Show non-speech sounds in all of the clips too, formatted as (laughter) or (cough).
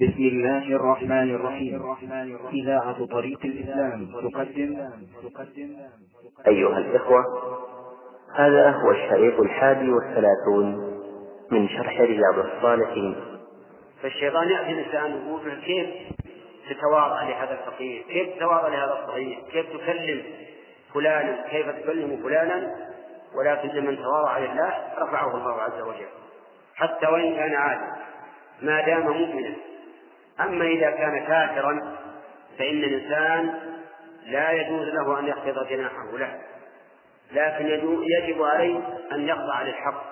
بسم الله الرحمن الرحيم. إذاعة طريق الإسلام تقدم. أيها الإخوة هذا هو الشريط الحادي والثلاثون من شرح رياض الصالحين. فالشيطان يأتي الإنسان يقول له كيف تتواضع لهذا الفقير؟ كيف تتواضع لهذا الصغير؟ كيف تكلم فلانا كيف تكلم فلانا؟ ولكن لمن تواضع لله رفعه الله عز وجل. حتى وإن كان عالما ما دام مؤمنا. أما إذا كان كافرا فإن الإنسان لا يجوز له أن يخفض جناحه له. لكن يجب عليه أن يخضع للحق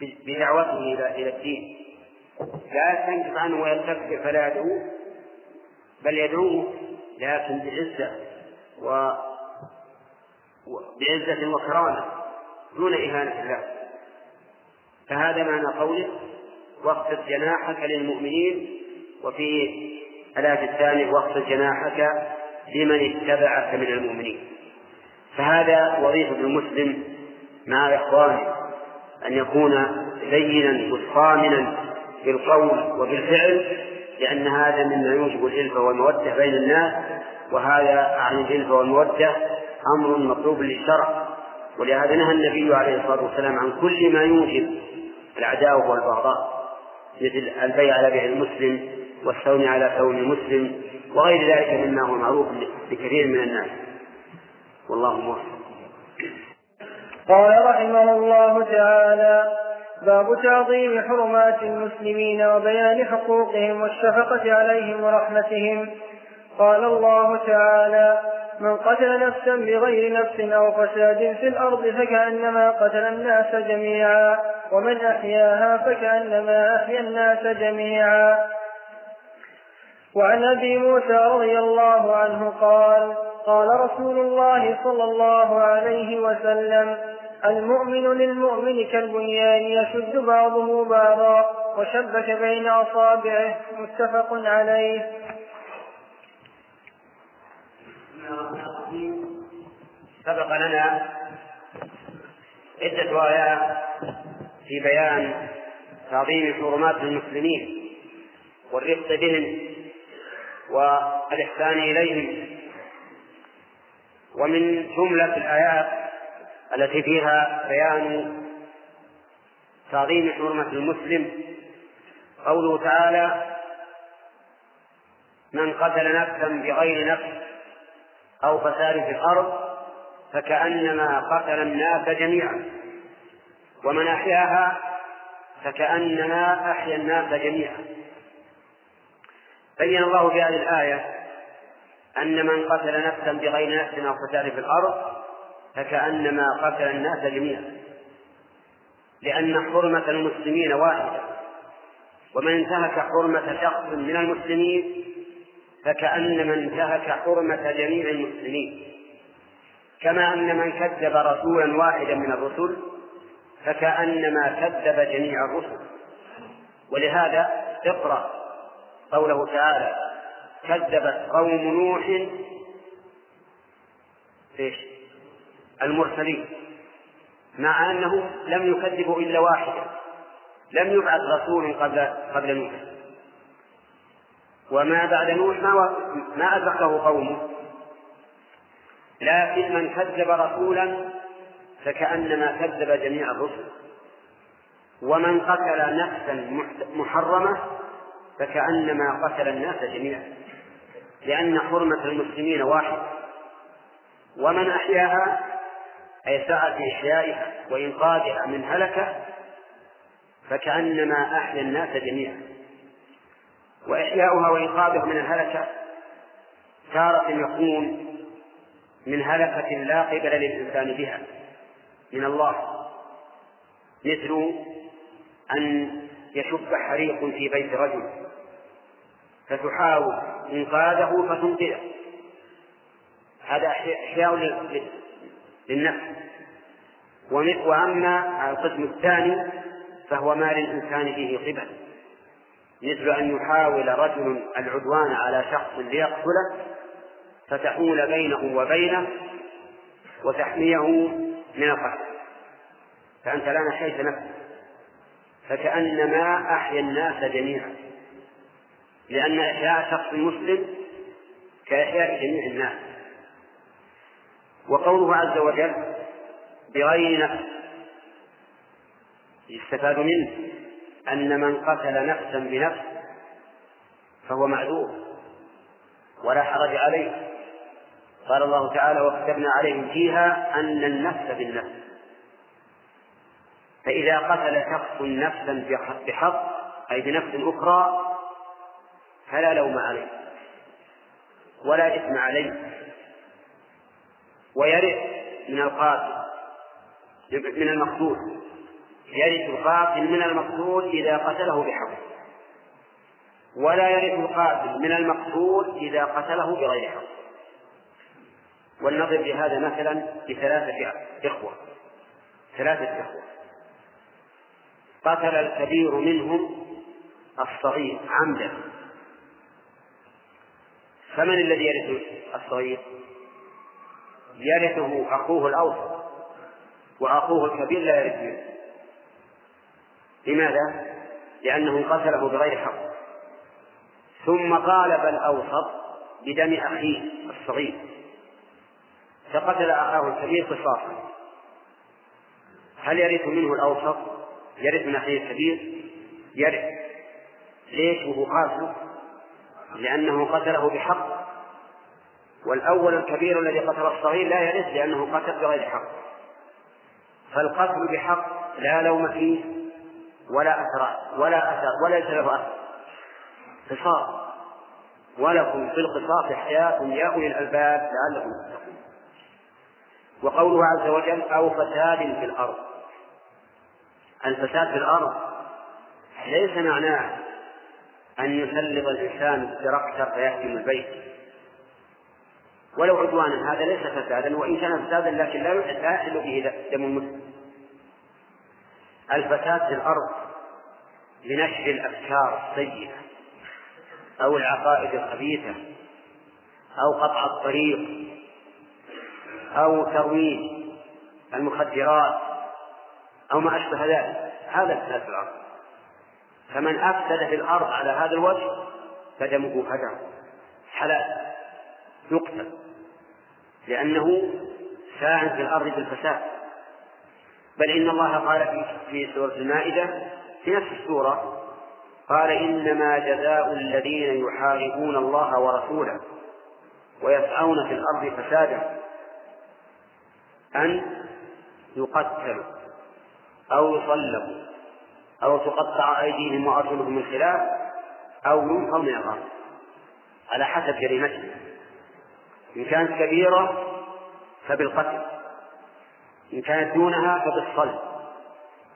بدعوته إلى الدين. لا يستنكف عنه ويستكبر فلا يدعو بل يدعوه لكن بعزة و بعزة وكرامة دون إهانة الله فهذا معنى قوله واخفض جناحك للمؤمنين وفي الآية الثانية واخفض جناحك لمن اتبعك من المؤمنين. فهذا وظيفة المسلم مع إخوانه أن يكون لينا وصامنا بالقول وبالفعل لأن هذا مما يوجب الألفة والمودة بين الناس وهذا عن الألفة والمودة أمر مطلوب للشرع. ولهذا نهى النبي عليه الصلاة والسلام عن كل ما يوجب العداوة والبغضاء مثل البيع على بيع المسلم والصوم على صوم المسلم وغير ذلك مما هو معروف لكثير من الناس. والله موفق. قال رحمه الله تعالى باب تعظيم حرمات المسلمين وبيان حقوقهم والشفقة عليهم ورحمتهم. قال الله تعالى من قتل نفسا بغير نفس أو فساد في الأرض فكأنما قتل الناس جميعا ومن أحياها فكأنما أحيا الناس جميعا. وعن أبي موسى رضي الله عنه قال قال رسول الله صلى الله عليه وسلم المؤمن للمؤمن كالبنيان يشد بعضه بعضا وشبك بين أصابعه متفق عليه. سبق لنا عدة آيات في بيان تعظيم حرمات المسلمين والرفق بهم. والإحسان إليهم. ومن جملة الآيات التي فيها بيان تعظيم حرمة المسلم قوله تعالى من قتل نفسا بغير نفس أو فساد في الأرض فكأنما قتل الناس جميعا ومن أحياها فكأنما أحيا الناس جميعا. بين الله في هذه الآية أن من قتل نفسا بغير نفس أو فساد في الأرض فكأنما قتل الناس جميعا. لأن حرمة المسلمين واحدة ومن انتهك حرمة شخص من المسلمين فكأنما انتهك حرمة جميع المسلمين. كما أن من كذب رسولا واحدا من الرسل فكأنما كذب جميع الرسل. ولهذا اقرأ قوله تعالى كذبت قوم نوح إيش؟ المرسلين مع انهم لم يكذبوا إلا واحدا لم يبعث رسول قبل قبل نوح. وما بعد نوح ما ما أدركه قومه. لكن من كذب رسولا فكأنما كذب جميع الرسل. ومن قتل نفسا محرمة فكأنما قتل الناس جميعا لأن حرمة المسلمين واحدة ومن أحياها أي سعى في إحيائها وإنقاذها من هلكة فكأنما أحيا الناس جميعا. وإحياؤها وإنقاذها من الهلكة تارة يكون من هلكة لا قبل للإنسان بها من الله. مثل أن يشب حريق في بيت رجل. فتحاول إنقاذه فتنقذه. هذا إحياء للنفس. وأما القسم الثاني فهو ما للإنسان فيه قبل. مثل أن يحاول رجل العدوان على شخص ليقتله فتحول بينه وبينه وتحميه من القتل. فأنت لا نحيت نفسك. فكأنما أحيا الناس جميعا. لأن إحياء شخص مسلم كإحياء جميع الناس. وقوله عز وجل بغير نفس يستفاد منه أن من قتل نفسا بنفس فهو معذور ولا حرج عليه. قال الله تعالى وكتبنا عليهم فيها أن النفس بالنفس. فإذا قتل شخص نفسا بحق أي بنفس أخرى فلا لوم عليه. ولا إثم عليه. ويرث من القاتل من المقتول. يرث القاتل من المقتول إذا قتله بحق. ولا يرث القاتل من المقتول إذا قتله بغير حق. ولنضرب لهذا مثلا بثلاثة إخوة. ثلاثة إخوة. قتل الكبير منهم الصغير عمدا فمن الذي يرث الصغير؟ يرثه أخوه الأوسط وأخوه الكبير لا يرث منه لماذا؟ لأنه قتله بغير حق ثم طالب الأوسط بدم أخيه الصغير فقتل أخاه الكبير قصاصا هل يرث منه الأوسط؟ يرث من أخيه الكبير؟ يرث ليش وهو قاتل؟ لأنه قتله بحق والأول الكبير الذي قتل الصغير لا يرث لأنه قتل بغير حق. فالقتل بحق لا لوم فيه ولا أثر ولا أثر ولا له أثر. قصاص ولكم في القصاص حياة يا أولي الألباب لعلكم تتقون. وقوله عز وجل أو فساد في الأرض. الفساد في الأرض ليس معناه أن يسلط الإنسان التراكتر فيهدم البيت. ولو عدوانا هذا ليس فسادا وإن كان فسادا لكن لا يحل به دم المسلم. الفساد في الأرض بنشر الأفكار السيئة أو العقائد الخبيثة أو قطع الطريق أو ترويج المخدرات أو ما أشبه ذلك. هذا الفساد في الأرض. فمن أفسد في الأرض على هذا الوجه فدمه هدر حلال. يقتل لأنه ساهم في الأرض بالفساد بل إن الله قال في سورة المائدة في نفس السورة قال إنما جزاء الذين يحاربون الله ورسوله ويسعون في الأرض فسادا أن يقتلوا أو يصلبوا. أو تقطع أيديهم وأرجلهم من خلاف أو ينفوا من الأرض على حسب جريمتهم إن كانت كبيرة فبالقتل. إن كانت دونها فبالصلب.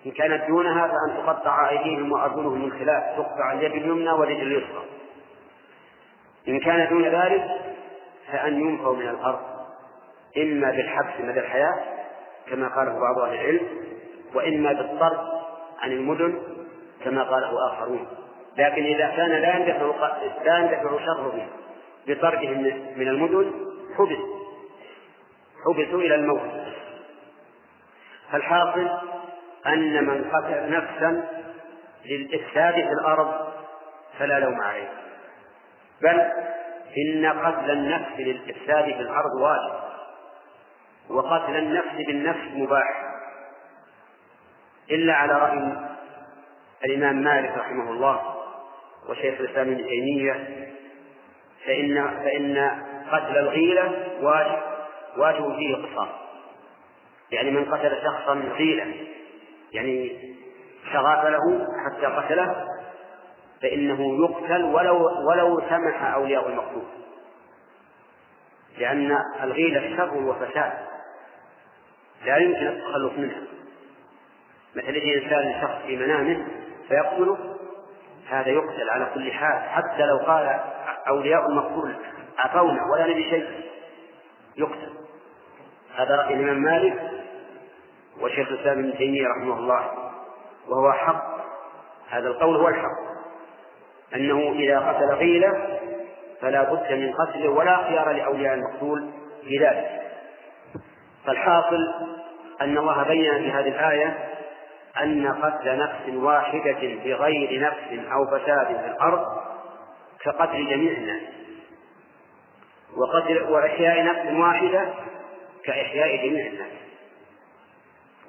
إن كانت دونها فأن تقطع أيديهم وأرجلهم من خلاف. تقطع اليد اليمنى واليد اليسرى. إن كان دون ذلك فأن ينفوا من الأرض. إما بالحبس مدى الحياة كما قاله بعض أهل العلم وإما بالطرد عن المدن كما قاله آخرون. لكن إذا كان لا يندفع لا يندفع شره بطردهم من المدن حبس. حبسوا إلى الموت. فالحاصل أن من قتل نفسا للإفساد في الأرض فلا لوم عليه. بل إن قتل النفس للإفساد في الأرض واجب. وقتل النفس بالنفس مباح. إلا على رأي الإمام مالك رحمه الله وشيخ الإسلام ابن تيمية فإن فإن قتل الغيلة واجب واجب فيه قصاص يعني من قتل شخصا غيلة يعني شغاف له حتى قتله فإنه يقتل ولو ولو سمح أولياء المقتول. لأن الغيلة شر وفساد لا يمكن التخلص منها. مثل إنسان شخص في منامه فيقتله هذا يقتل على كل حال حتى لو قال أولياء المقتول عفونا ولا نبي شيء. يقتل. هذا رأي الإمام مالك وشيخ الإسلام ابن تيمية رحمه الله وهو حق. هذا القول هو الحق. أنه إذا قتل غيلة فلا بد من قتله ولا خيار لأولياء المقتول في ذلك فالحاصل أن الله بين في هذه الآية أن قتل نفس واحدة بغير نفس أو فساد في الأرض كقتل جميع الناس. وقتل وإحياء نفس واحدة كإحياء جميع الناس.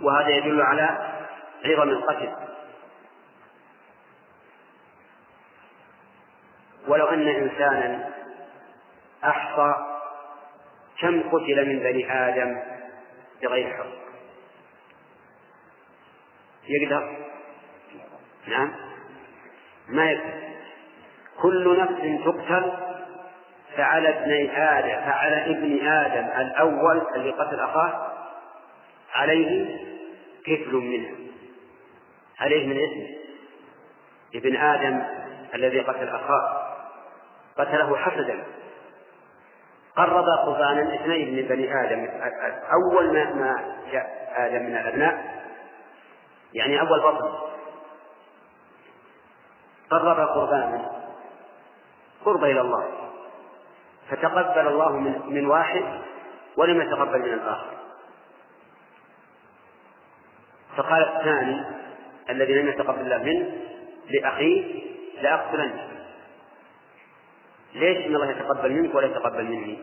وهذا يدل على عظم القتل. ولو أن إنسانا أحصى كم قتل من بني آدم بغير حق؟ يقدر؟ نعم. ما يقدر. كل نفس تقتل فعلى ابن آدم فعلى ابن آدم الأول الذي قتل أخاه عليه كفل منه. عليه من اسمه. ابن آدم الذي قتل أخاه. قتله حسدا. قرب قربانا اثنين من بني آدم. أول ما جاء آدم من الأبناء يعني أول بطن. قرب قربانا. قرب إلى الله. فتقبل الله من, من واحد ولم يتقبل من الآخر. فقال الثاني الذي لم يتقبل الله منه لأخيه لأقتلنك. ليش إن الله يتقبل منك ولا يتقبل مني؟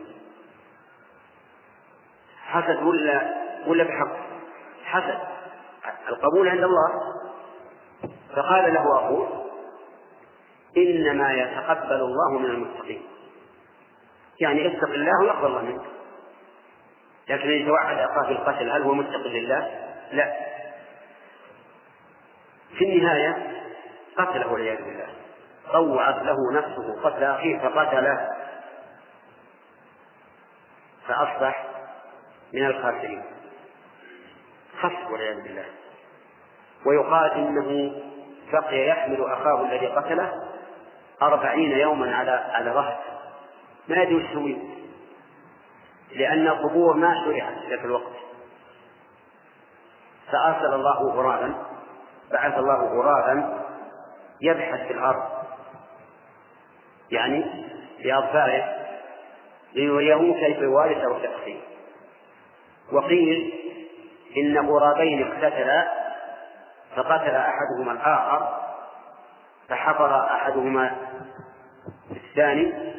حسد ولا ولا بحق؟ حسد. القبول عند الله؟ فقال له أخوه إنما يتقبل الله من المتقين. يعني اتق الله ويقبل الله منك. لكن إذا توعد أخاه بالقتل هل هو متق لله؟ لا. في النهاية قتله والعياذ بالله. طوعت له نفسه قتل أخيه فقتله. فأصبح من الخاسرين. خسر والعياذ بالله. ويقال إنه بقي يحمل أخاه الذي قتله أربعين يوما على على ظهره ما يدري وش لأن القبور ما شرعت في ذاك الوقت. فأرسل الله غرابا بعث الله غرابا يبحث في الأرض. يعني بأظفاره ليريه كيف يوارث أو وقيل إن غرابين اقتتلا فقتل أحدهما الآخر فحفر أحدهما الثاني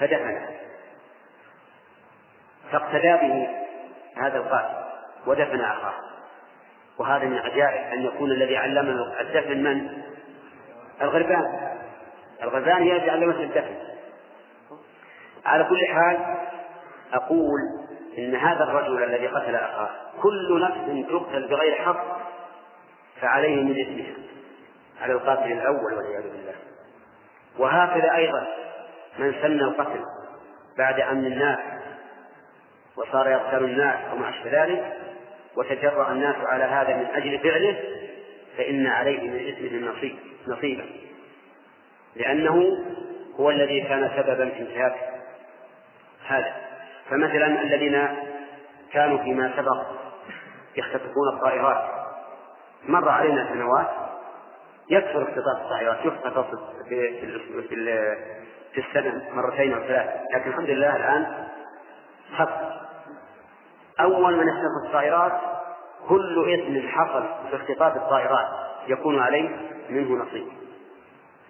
فدفنه فاقتدى به هذا القاتل ودفن أخاه. وهذا من عجائب أن يكون الذي علمنا الدفن من؟ الغربان. الغزال هي التي علمته الدفن. على كل حال أقول إن هذا الرجل الذي قتل أخاه كل نفس تقتل بغير حق فعليه من إثمها على القاتل الأول والعياذ بالله. وهكذا أيضا من سن القتل بعد أمن الناس وصار يقتل الناس وما أشبه ذلك وتجرأ الناس على هذا من أجل فعله فإن عليه من إثمه نصيب نصيبا. لأنه هو الذي كان سببا في انتهاك هذا. فمثلا الذين كانوا فيما سبق يختطفون الطائرات مر علينا سنوات يكثر اختطاف الطائرات يختطف في في في السنة مرتين أو ثلاثة لكن الحمد لله الآن خف أول من اختطف الطائرات كل إثم حصل في اختطاف الطائرات يكون عليه منه نصيب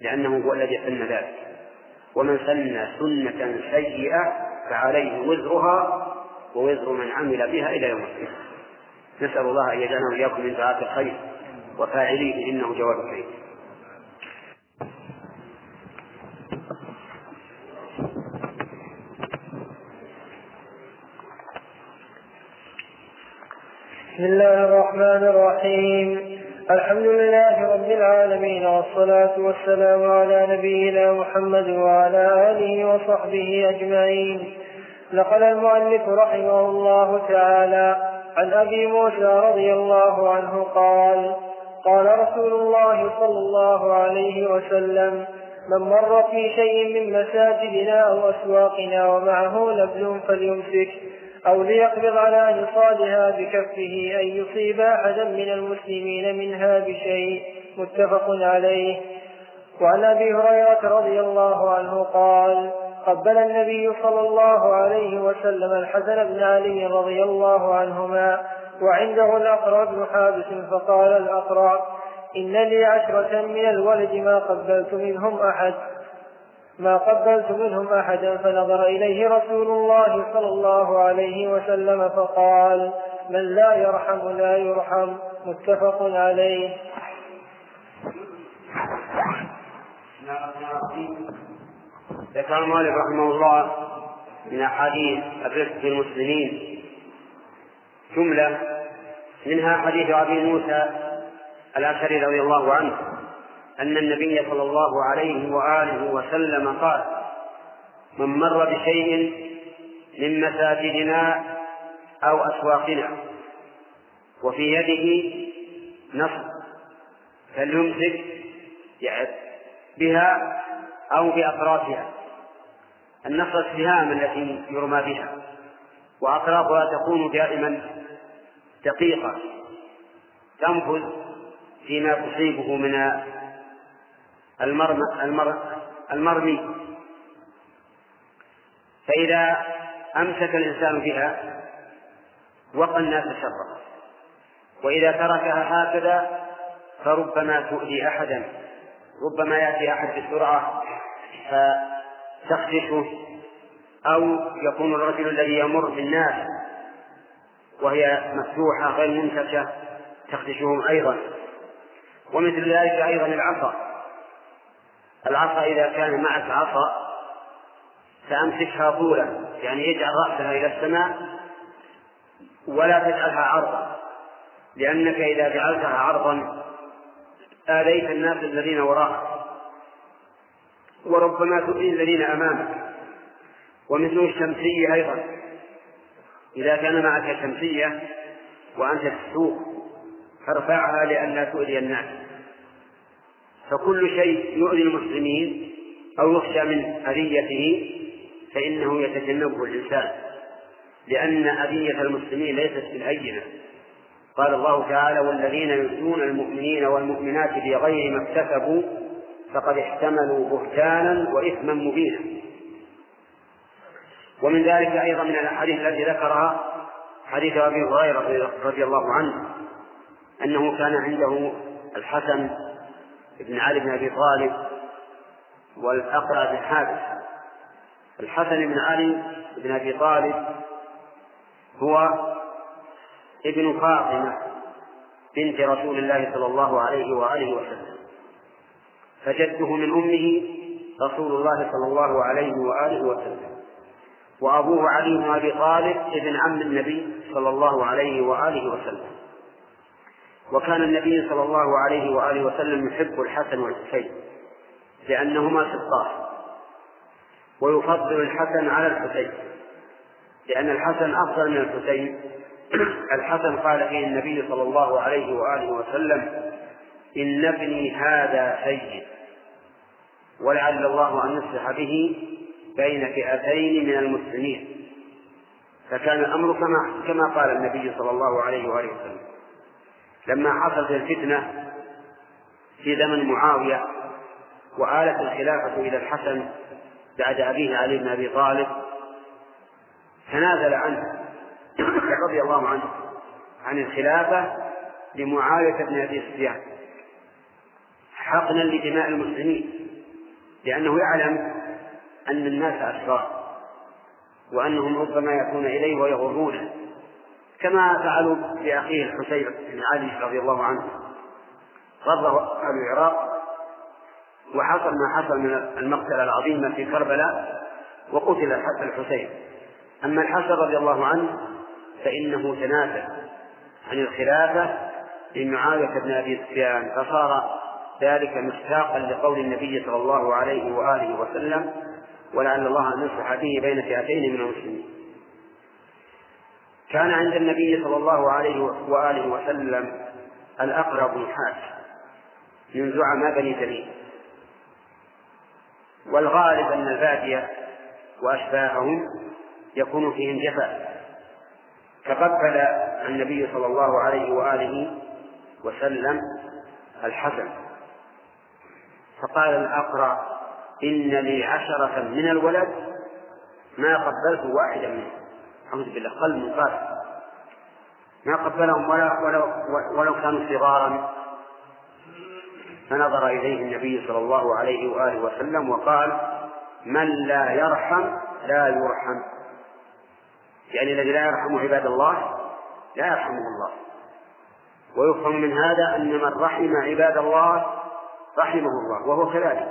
لأنه هو الذي سن ذلك. ومن سن سنة سيئة فعليه وزرها ووزر من عمل بها إلى يوم القيامة. نسأل الله أن يجعلنا وإياكم من دعاة الخير وفاعليه إنه جواب كريم بسم الله الرحمن الرحيم. الحمد لله رب العالمين والصلاة والسلام على نبينا محمد وعلى آله وصحبه أجمعين. نقل المؤلف رحمه الله تعالى عن أبي موسى رضي الله عنه قال قال رسول الله صلى الله عليه وسلم من مر في شيء من مساجدنا أو أسواقنا ومعه نبل فليمسك أو ليقبض على نصالها بكفه أن يصيب أحدا من المسلمين منها بشيء. متفق عليه. وعن أبي هريرة رضي الله عنه قال قبل النبي صلى الله عليه وسلم الحسن بن علي رضي الله عنهما وعنده الأقرع بن حابس فقال الأقرع إن لي عشرة من الولد ما قبلت منهم أحد. ما قبلت منهم أحدا فنظر إليه رسول الله صلى الله عليه وسلم فقال من لا يرحم لا يرحم متفق عليه. ذكر المؤلف رحمه الله من أحاديث الرفق بالمسلمين جملة منها حديث أبي موسى الأشعري رضي الله عنه أن النبي صلى الله عليه وآله وسلم قال من مر بشيء من مساجدنا أو أسواقنا وفي يده نصب فليمسك بها أو بأطرافها. النصر السهام التي يرمى بها وأطرافها تكون دائما دقيقة تنفذ فيما تصيبه من المرمى المرمي. فإذا أمسك الإنسان بها وقى الناس شره. وإذا تركها هكذا فربما تؤذي أحدا ربما يأتي أحد بسرعة فتخدشه أو يكون الرجل الذي يمر بالناس وهي مفتوحة غير ممسكة تخدشهم أيضا. ومثل ذلك أيضا العصا. العصا إذا كان معك عصا فأمسكها طولا يعني اجعل رأسها إلى السماء ولا تجعلها عرضا. لأنك إذا جعلتها عرضا آذيت الناس الذين وراءك. وربما تؤذي الذين أمامك. ومثل الشمسية أيضا. إذا كان معك شمسية وأنت في السوق فارفعها لئلا تؤذي الناس. فكل شيء يؤذي المسلمين أو يخشى من أذيته فإنه يتجنبه الإنسان. لأن أذية المسلمين ليست بالهينة قال الله تعالى والذين يؤذون المؤمنين والمؤمنات بغير ما اكتسبوا فقد احتملوا بهتانا وإثما مبينا. ومن ذلك أيضا من الأحاديث التي ذكرها حديث أبي هريرة رضي الله عنه أنه كان عنده الحسن بن علي بن أبي طالب والأقرع بن حابس. الحسن بن علي بن أبي طالب هو ابن فاطمة بنت رسول الله صلى الله عليه وآله وسلم. فجده من أمه رسول الله صلى الله عليه وآله وسلم. وأبوه علي بن أبي طالب ابن عم النبي صلى الله عليه وآله وسلم. وكان النبي صلى الله عليه وآله وسلم يحب الحسن والحسين لأنهما سبطان ويفضل الحسن على الحسين لأن الحسن أفضل من الحسين. (coughs) الحسن قال فيه النبي صلى الله عليه وآله وسلم إن ابني هذا سيد. ولعل الله أن يصلح به بين فئتين من المسلمين. فكان الأمر كما كما قال النبي صلى الله عليه وآله وسلم. لما حصلت الفتنة في زمن معاوية وآلت الخلافة إلى الحسن بعد أبيه علي بن أبي طالب تنازل عنه رضي الله عنه عن الخلافة لمعاوية بن أبي سفيان. حقنا لدماء المسلمين لأنه يعلم أن الناس أشرار وأنهم ربما يأتون إليه ويغرونه كما فعلوا بأخيه الحسين بن علي رضي الله عنه. غره أهل العراق وحصل ما حصل من المقتلة العظيمة في كربلاء وقتل الحسين. أما الحسن رضي الله عنه فإنه تنازل عن الخلافة لمعاوية بن أبي سفيان فصار ذلك مشتاقا لقول النبي صلى الله عليه وآله وسلم ولعل الله أن يصلح به بين فئتين من المسلمين. كان عند النبي صلى الله عليه وآله وسلم الأقرب بن من زعماء بني تميم والغالب أن البادية وأشباههم يكون فيهم جفاء. تقبل النبي صلى الله عليه وآله وسلم الحسن. فقال الأقرع إن لي عشرة من الولد ما قبلت واحدا منهم. أعوذ بالله قلب قاسي ما قبلهم ولا ولو, ولو كانوا صغارا. فنظر إليه النبي صلى الله عليه وآله وسلم وقال من لا يرحم لا يرحم. يعني الذي لا يرحم عباد الله لا يرحمه الله. ويفهم من هذا أن من رحم عباد الله رحمه الله وهو كذلك.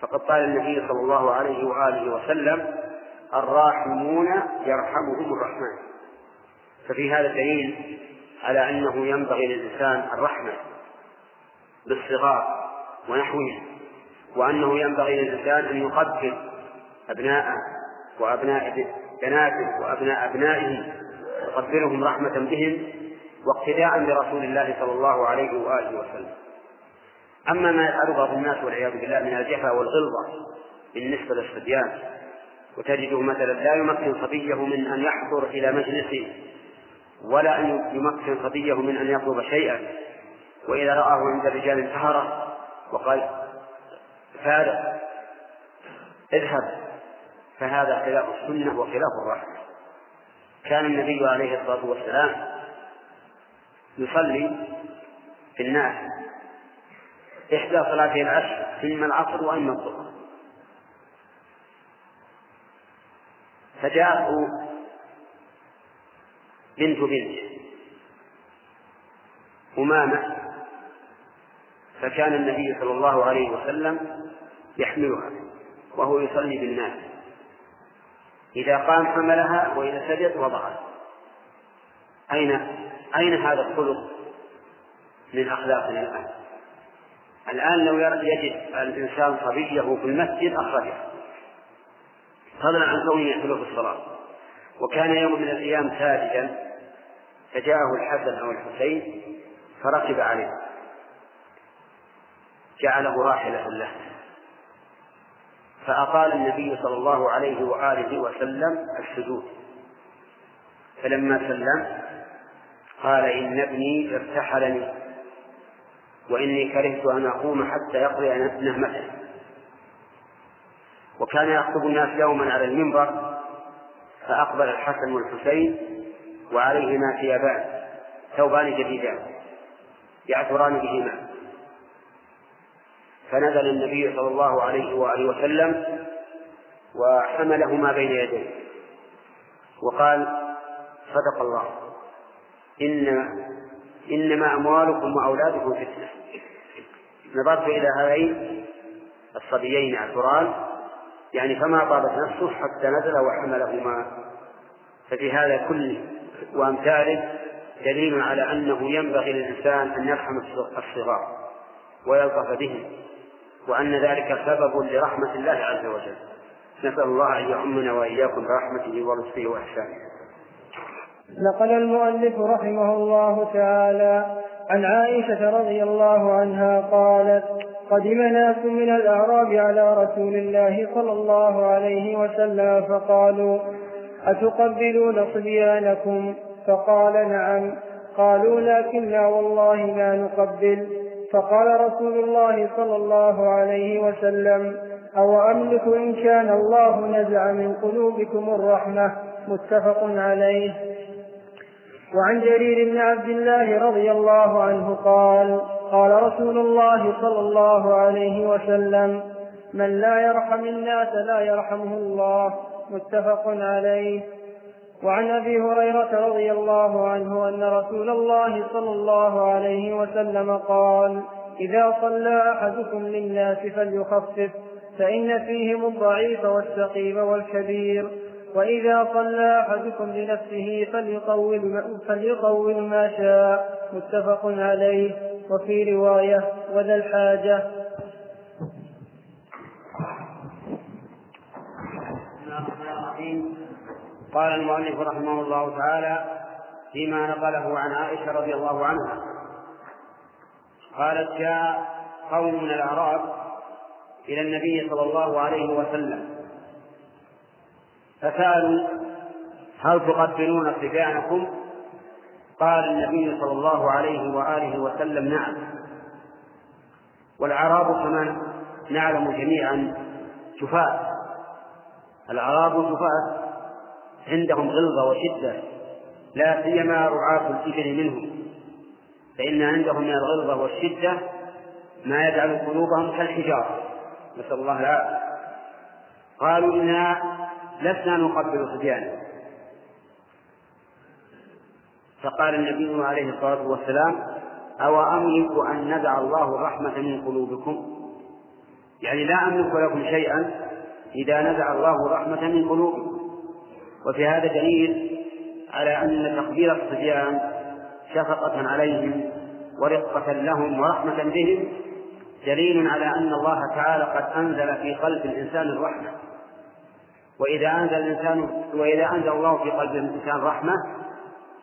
فقد قال النبي صلى الله عليه وآله وسلم الراحمون يرحمهم الرحمن. ففي هذا دليل على أنه ينبغي للإنسان الرحمة بالصغار ونحوهم وأنه ينبغي للإنسان أن يقبل أبناءه وأبناء بناته وأبناء أبنائه يقبلهم رحمة بهم واقتداء برسول الله صلى الله عليه وآله وسلم. أما ما يفعل بعض الناس والعياذ بالله من الجفا والغلظة بالنسبة للصبيان وتجده مثلا لا يمكن صبيه من أن يحضر إلى مجلس ولا أن يمكن صبيه من أن يطلب شيئا. وإذا رآه عند الرجال انتهره وقال فارغ اذهب فهذا خلاف السنة وخلاف الرحمة. كان النبي عليه الصلاة والسلام يصلي في الناس إحدى صلاتي العشر إما العصر وإما الظهر. فجاءته بنت بنت أمامة فكان النبي صلى الله عليه وسلم يحملها وهو يصلي بالناس. إذا قام حملها وإذا سجد وضعها. أين أين هذا الخلق من أخلاقنا الآن؟ الآن لو يجد الإنسان صبيه في المسجد أخرجه. فضلا عن كونه يحمله في الصلاة. وكان يوم من الأيام ساجدا فجاءه الحسن أو الحسين فركب عليه. جعله راحلة له. فأطال النبي صلى الله عليه وآله وسلم السجود. فلما سلم قال إن ابني ارتحلني. وإني كرهت أن أقوم حتى يقضي نهمته. وكان يخطب الناس يوما على المنبر فأقبل الحسن والحسين وعليهما ثيابان ثوبان جديدان يعثران بهما. فنزل النبي صلى الله عليه وآله وسلم وحملهما بين يديه وقال صدق الله إن إنما أموالكم وأولادكم فتنة نظرت إلى هذين الصبيين العثران يعني فما طابت نفسه حتى نزل وحملهما. ففي هذا كله وأمثاله دليل على أنه ينبغي للإنسان أن يرحم الصغار ويلطف بهم وأن ذلك سبب لرحمة الله عز وجل. نسأل الله أن يعمنا وإياكم برحمته ولطفه وإحسانه. نقل المؤلف رحمه الله تعالى عن عائشة رضي الله عنها قالت قدم ناس من الأعراب على رسول الله صلى الله عليه وسلم فقالوا أتقبلون صبيانكم؟ فقال نعم. قالوا لكننا والله ما نقبل. فقال رسول الله صلى الله عليه وسلم أو أملك إن كان الله نزع من قلوبكم الرحمة؟ متفق عليه. وعن جرير بن عبد الله رضي الله عنه قال قال رسول الله صلى الله عليه وسلم من لا يرحم الناس لا يرحمه الله. متفق عليه. وعن أبي هريرة رضي الله عنه أن رسول الله صلى الله عليه وسلم قال إذا صلى أحدكم للناس فليخفف فإن فيهم الضعيف والسقيم والكبير. وإذا صلى أحدكم لنفسه فليطول ما, فليطول ما شاء متفق عليه. وفي رواية وذا الحاجة. قال المؤلف رحمه الله تعالى فيما نقله عن عائشة رضي الله عنها. قالت جاء قوم من الأعراب إلى النبي صلى الله عليه وسلم. فسألوا هل تقبلون صبيانكم؟ قال النبي صلى الله عليه وآله وسلم نعم. والأعراب كما نعلم جميعا جفاة الأعراب جفاة عندهم غلظة وشدة لا سيما رعاة الإبل منهم. فإن عندهم من الغلظة والشدة ما يجعل قلوبهم كالحجارة. نسأل الله العافية. قالوا إنا لسنا نقبل صبيانا فقال النبي عليه الصلاة والسلام أو أملك أن ندع الله الرحمة من قلوبكم؟ يعني لا أملك لكم شيئا إذا نزع الله الرحمة من قلوبكم. وفي هذا دليل على أن تقبيل الصبيان شفقة عليهم ورقة لهم ورحمة بهم دليل على أن الله تعالى قد أنزل في قلب الإنسان الرحمة. وإذا أنزل الإنسان وإذا أنزل الله في قلب الإنسان رحمة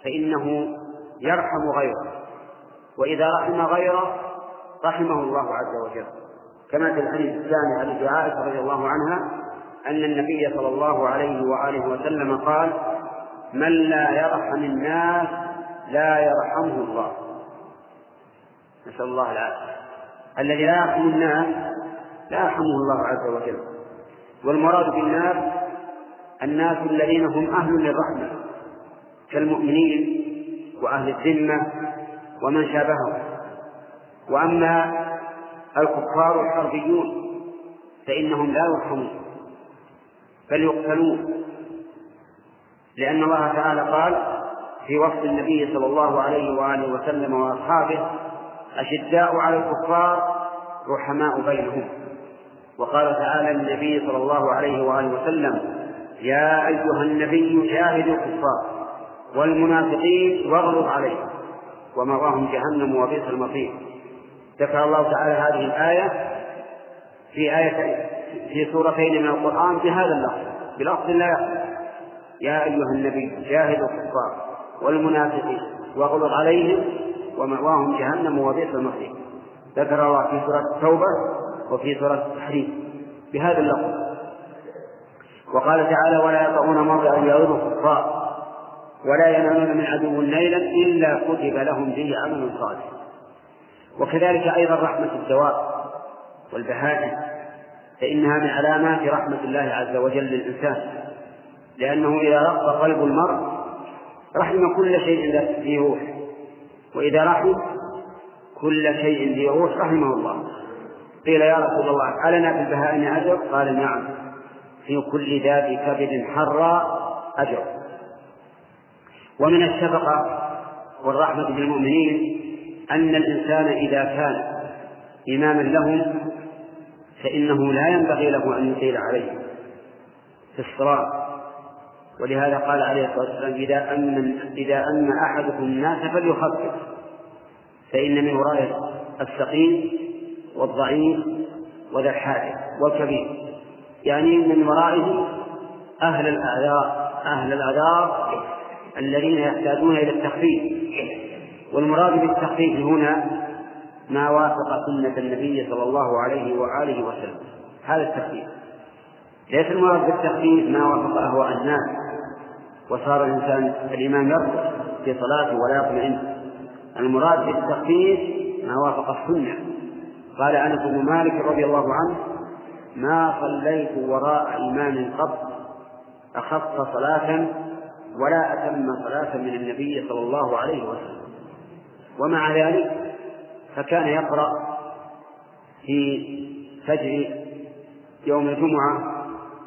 فإنه يرحم غيره. وإذا رحم غيره رحمه الله عز وجل. كما في الحديث الثاني عن عائشة رضي الله عنها أن النبي صلى الله عليه وآله وسلم قال من لا يرحم الناس لا يرحمه الله. نسأل الله العافية. الذي لا يرحم الناس لا يرحمه الله عز وجل. والمراد بالناس الناس الذين هم أهل للرحمة كالمؤمنين وأهل الذمة ومن شابههم. وأما الكفار الحربيون فإنهم لا يرحمون بل يقتلون. لأن الله تعالى قال في وصف النبي صلى الله عليه وآله وسلم وأصحابه أشداء على الكفار رحماء بينهم. وقال تعالى للنبي صلى الله عليه وآله وسلم يا أيها النبي جاهد الكفار والمنافقين واغلظ عليهم ومأواهم جهنم وبئس المصير. ذكر الله تعالى هذه الآية في آية في سورتين من القرآن بهذا اللفظ بلفظ لا يا أيها النبي جاهد الكفار والمنافقين واغلظ عليهم ومأواهم جهنم وبئس المصير. ذكر الله في سورة التوبة وفي سورة التحريم بهذا اللفظ. وقال تعالى ولا يطعون موضع يغيظ الكفار ولا ينالون من عدو ليلا إلا كتب لهم به عمل صالح. وكذلك أيضا رحمة الدواب والبهائم فإنها من علامات رحمة الله عز وجل للإنسان لأنه إذا رق قلب المرء رحم كل شيء ذي روح وإذا رحم كل شيء ذي روح رحمه الله. قيل يا رسول الله ألنا في البهائم أجر؟ قال نعم. في كل ذات كبد حرى أجر. ومن الشفقة والرحمة بالمؤمنين أن الإنسان إذا كان إماما لهم فإنه لا ينبغي له أن يطيل عليهم في الصلاة. ولهذا قال عليه الصلاة والسلام إذا أمن إذا أمن أحدكم الناس فليخفف فإن من ورائه السقيم والضعيف وذا الحاجة والكبير. يعني من ورائه أهل الأعذار أهل الأعذار الذين يحتاجون إلى التخفيف. والمراد بالتخفيف هنا ما وافق سنة النبي صلى الله عليه وآله وسلم. هذا التخفيف. ليس المراد بالتخفيف ما وافق أهواء الناس وصار الإنسان الإمام يرقص في صلاته ولا يطمئن. المراد بالتخفيف ما وافق السنة. قال أنس بن مالك رضي الله عنه ما صليت وراء إمام قط أخف صلاة ولا أتم صلاة من النبي صلى الله عليه وسلم. ومع ذلك فكان يقرأ في فجر يوم الجمعة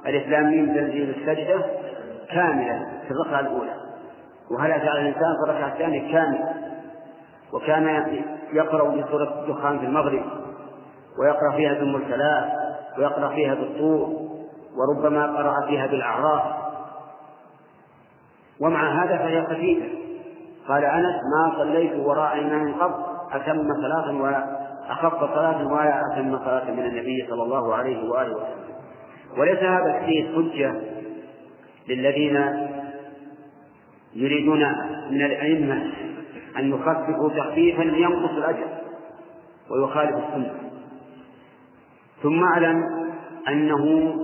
الإسلام من تنزيل السجدة كاملة في الركعة الأولى وهل على الإنسان في الركعة الثانية؟ كاملة. وكان يقرأ بسورة الدخان في المغرب. ويقرأ فيها بالمرسلات ويقرأ فيها بالطور وربما قرأ فيها بالأعراف. ومع هذا فهي خفيفة. قال أنس ما صليت وراء إمام قط أتم صلاة ولا أخف صلاة ولا أتم صلاة من النبي صلى الله عليه وآله وسلم. وليس هذا الحديث حجة للذين يريدون من الأئمة أن يخففوا تخفيفا لينقص الأجر ويخالف السنة. ثم أعلم أنه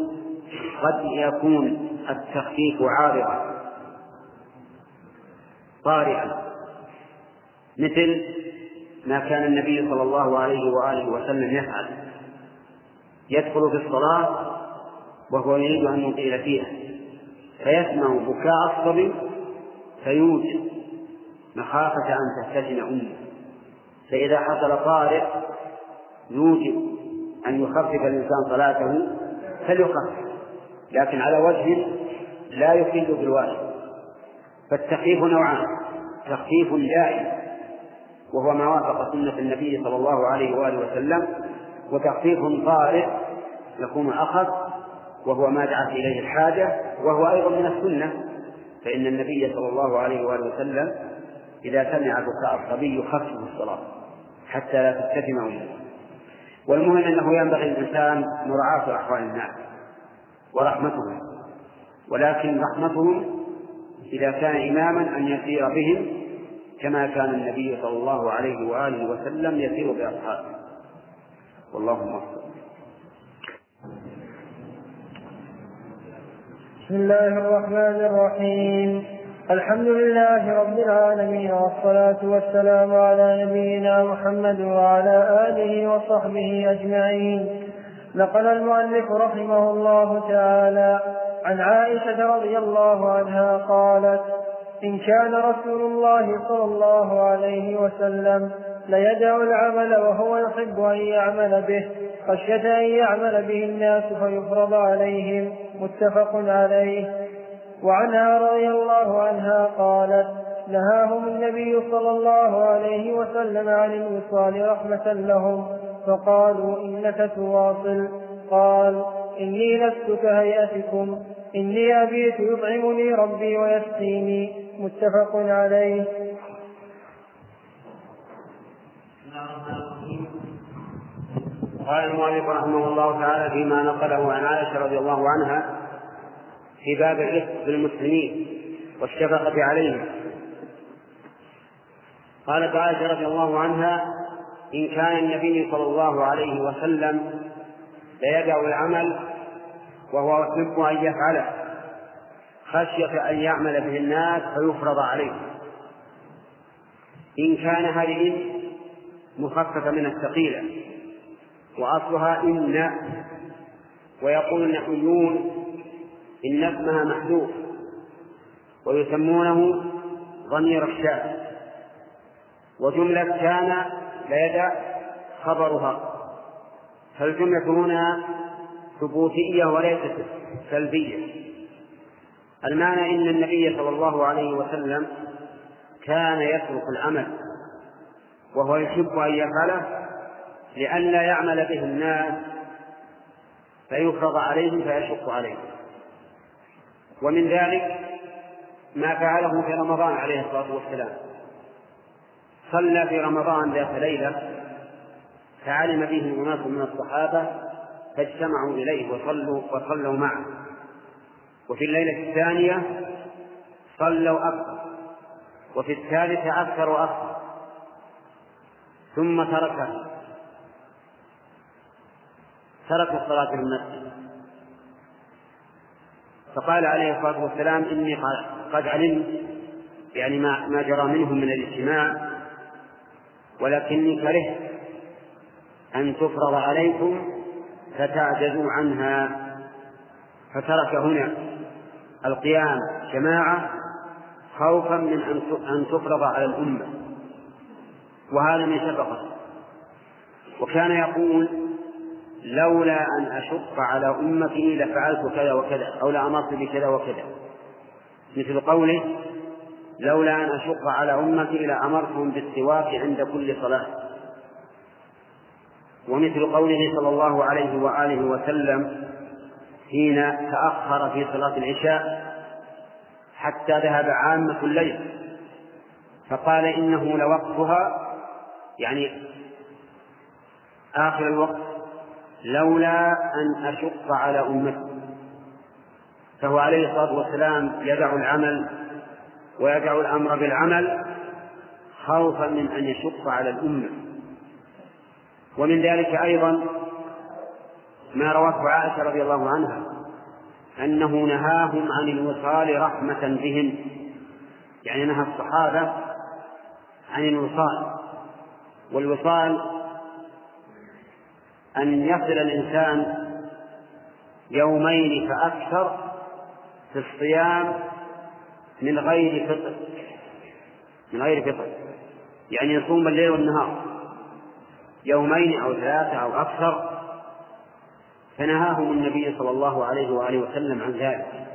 قد يكون التخفيف عارضا طارئا. مثل ما كان النبي صلى الله عليه وآله وسلم يفعل. يدخل في الصلاة وهو يريد أن يطيل فيها. فيسمع بكاء الصبي فيوجد مخافة أن تفتتن أمه. فإذا حصل طارئ يوجب أن يخفف الإنسان صلاته فليخفف لكن على وجه لا يفيد بالواجب فالتخفيف نوعان تخفيف دائم وهو ما وافق سنة النبي صلى الله عليه وآله وسلم وتخفيف طارئ يكون أخف وهو ما دعت إليه الحاجة وهو أيضا من السنة. فإن النبي صلى الله عليه وآله وسلم إذا سمع بكاء الصبي يخفف الصلاة حتى لا تستثم أذنه والمهم أنه ينبغي للإنسان مراعاة أحوال الناس ورحمتهم ولكن رحمتهم إذا كان إماما أن يسير بهم كما كان النبي صلى الله عليه وآله وسلم يسير بأصحابه. والله موفق. بسم الله الرحمن الرحيم. الحمد لله رب العالمين والصلاة والسلام على نبينا محمد وعلى آله وصحبه أجمعين. نقل المؤلف رحمه الله تعالى عن عائشة رضي الله عنها قالت إن كان رسول الله صلى الله عليه وسلم ليدع العمل وهو يحب أن يعمل به خشية أن يعمل به الناس فيفرض عليهم متفق عليه. وعنها رضي الله عنها قالت نهاهم النبي صلى الله عليه وسلم عن الوصال رحمة لهم فقالوا إنك تواصل. قال إني لست كهيئتكم إني أبيت يطعمني ربي ويسقيني. متفق عليه. قال المؤلف رحمه الله تعالى فيما نقله عن عائشة رضي الله عنها في باب الرفق بالمسلمين والشفقة عليهم. قالت عائشة رضي الله عنها إن كان النبي صلى الله عليه وسلم ليدع العمل وهو يحب أن يفعله خشية أن يعمل به الناس فيفرض عليه. إن كان هذه مخففة من الثقيلة وأصلها إن ويقول النحويون إن اسمها محذوف ويسمونه ضمير الشاة وجملة كان ليدع خبرها. فالجملة هنا ثبوتية وليست سلبية. المعنى إن النبي صلى الله عليه وسلم كان يترك العمل وهو يحب أن يفعله لئلا يعمل به الناس فيفرض عليهم فيشق عليهم ومن ذلك ما فعله في رمضان عليه الصلاة والسلام. صلى في رمضان ذات ليلة فعلم به أناس من الصحابة فاجتمعوا إليه وصلوا وصلوا معه. وفي الليلة الثانية صلوا أكثر وفي الثالثة أكثر وأكثر. ثم تركه ترك الصلاة في المسجد. فقال عليه الصلاة والسلام إني قد علمت يعني ما ما جرى منهم من الاجتماع ولكني كرهت أن تفرض عليكم فتعجزوا عنها. فترك هنا القيام جماعة خوفا من أن تفرض على الأمة وهذا من شفقة وكان يقول لولا أن أشق على أمتي لفعلت كذا وكذا أو لأمرت بكذا وكذا. مثل قوله لولا أن أشق على أمتي لأمرتهم بالسواك عند كل صلاة. ومثل قوله صلى الله عليه وآله وسلم حين تأخر في صلاة العشاء حتى ذهب عامة الليل. فقال إنه لوقتها يعني آخر الوقت لولا أن أشق على أمتي. فهو عليه الصلاة والسلام يدع العمل ويدع الأمر بالعمل خوفا من أن يشق على الأمة. ومن ذلك أيضا ما روته عائشة رضي الله عنها أنه نهاهم عن الوصال رحمة بهم يعني نهى الصحابة عن الوصال والوصال أن يصل الإنسان يومين فأكثر في الصيام من غير فطر. من غير فطر. يعني يصوم الليل والنهار. يومين أو ثلاثة أو أكثر. فنهاهم النبي صلى الله عليه وآله وسلم عن ذلك.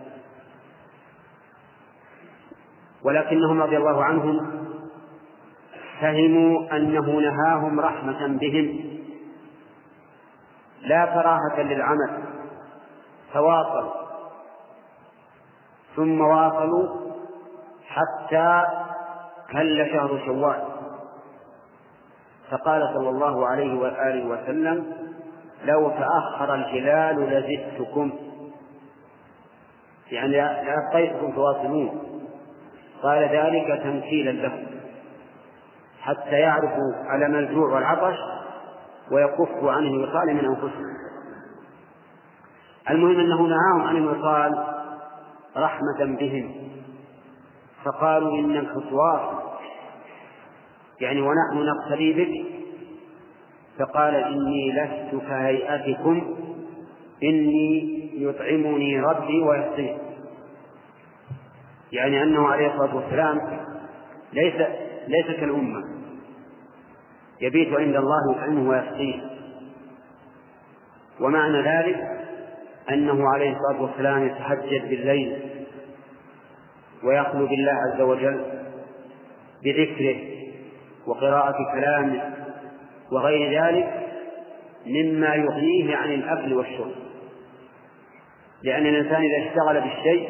ولكنهم رضي الله عنهم فهموا أنه نهاهم رحمة بهم. لا كراهة للعمل فواصلوا ثم واصلوا حتى هل شهر شوال. فقال صلى الله عليه وآله وسلم لو تأخر الهلال لزدتكم. يعني لأبقيتكم تواصلون. قال ذلك تمثيلا لهم. حتى يعرفوا ألم الجوع والعطش ويكفوا عنه الوصال من أنفسهم المهم أنه نهاهم عن الوصال رحمة بهم. فقالوا إنك تواصل يعني ونحن نقتدي بك. فقال إني لست كهيئتكم إني يطعمني ربي ويسقين يعني أنه عليه الصلاة والسلام ليس ليس كالأمة. يبيت عند الله يطعمه ويسقيه ومعنى ذلك أنه عليه الصلاة والسلام يتهجد بالليل ويخلو بالله عز وجل بذكره وقراءة كلامه وغير ذلك مما يغنيه عن الأكل والشرب. لأن الإنسان إذا اشتغل بالشيء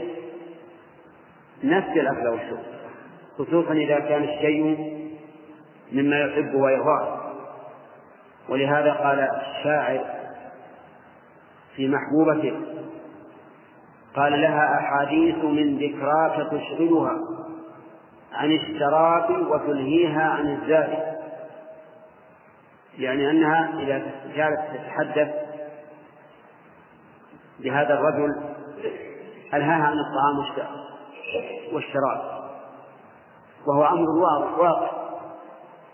نسي الأكل والشرب خصوصا إذا كان الشيء مما يحب ويرضاه. ولهذا قال الشاعر في محبوبته قال لها أحاديث من ذكراك تشغلها عن الشراب وتلهيها عن الزاد. يعني أنها إذا جالت تتحدث بهذا الرجل ألهاها عن الطعام والشراب وهو أمر واقع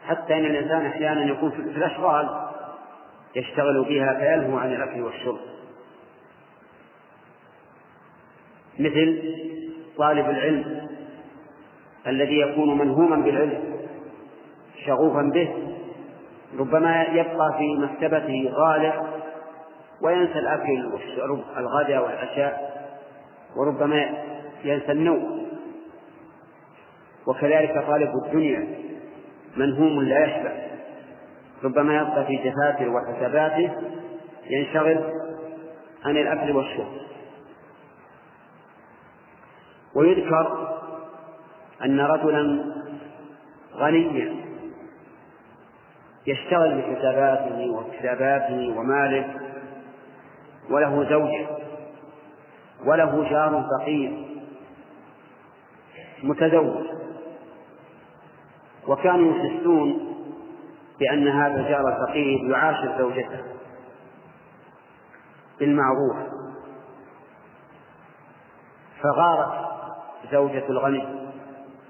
حتى أن الإنسان أحيانا يكون في الأشغال يشتغل بها فيلهو عن الأكل والشرب. مثل طالب العلم الذي يكون منهوما بالعلم شغوفا به ربما يبقى في مكتبته غالع وينسى الأكل والشرب الغداء والعشاء وربما ينسى النوم. وكذلك طالب الدنيا. منهوم لا يشبع ربما يبقى في دفاتر وحساباته ينشغل عن الأكل والشرب. ويذكر أن رجلا غنيا يشتغل بحساباته وكتاباته وماله وله زوجة وله جار فقير متزوج. وكانوا يحسون بأن هذا الجار الفقير يعاشر زوجته بالمعروف. فغارت زوجة الغني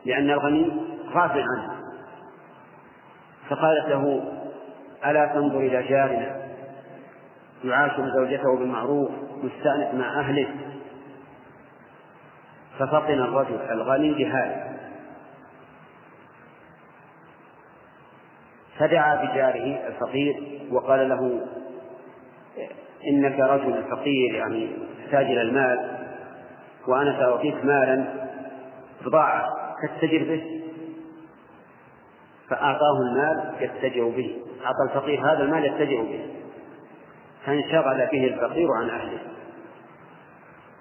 لأن الغني غافل عنه. فقالت له ألا تنظر إلى جارنا؟ يعاشر زوجته بالمعروف مستأنس مع أهله. ففطن الرجل الغني بهذا. فدعا بجاره الفقير وقال له إنك رجل فقير يعني تحتاج إلى المال وأنا سأعطيك مالا بضاعة تتجر به. فأعطاه المال يتجر به. أعطى الفقير هذا المال يتجر به. فانشغل به الفقير عن أهله.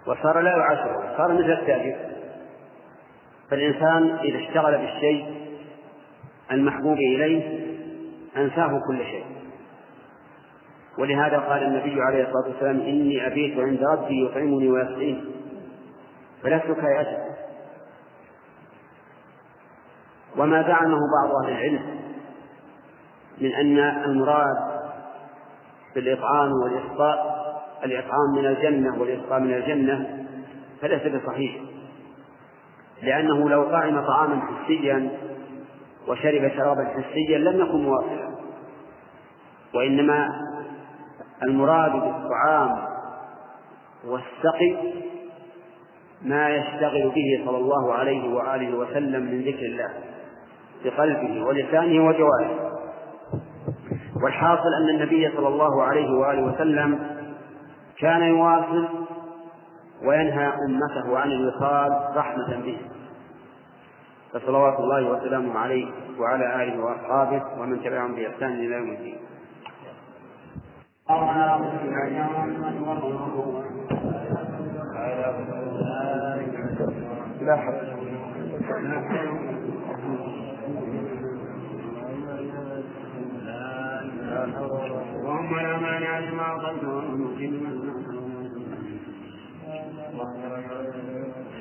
وصار لا يعاشره صار مثل التاجر. فالإنسان إذا اشتغل بالشيء المحبوب إليه أنساه كل شيء. ولهذا قال النبي عليه الصلاة والسلام إني أبيت عند ربي يطعمني ويسقيني. فلست كيأسف وما زعمه بعض أهل العلم من أن المراد بالإطعام والإسقاء الإطعام من الجنة والإسقاء من الجنة فليس بصحيح. لأنه لو طعم طعاما حسيا وشرب شرابا حسيا لم يكن مواصلا وإنما المراد بالطعام والسقي ما يشتغل به صلى الله عليه وآله وسلم من ذكر الله بقلبه ولسانه وجوارحه والحاصل أن النبي صلى الله عليه وآله وسلم كان يواصل وينهى أمته عن الوصال رحمة به. فصلوات الله وسلامه عليه وعلى آله وأصحابه ومن تبعهم بإحسان إلى يوم الدين. لا حرج اللهم لا مانع لما أعطيت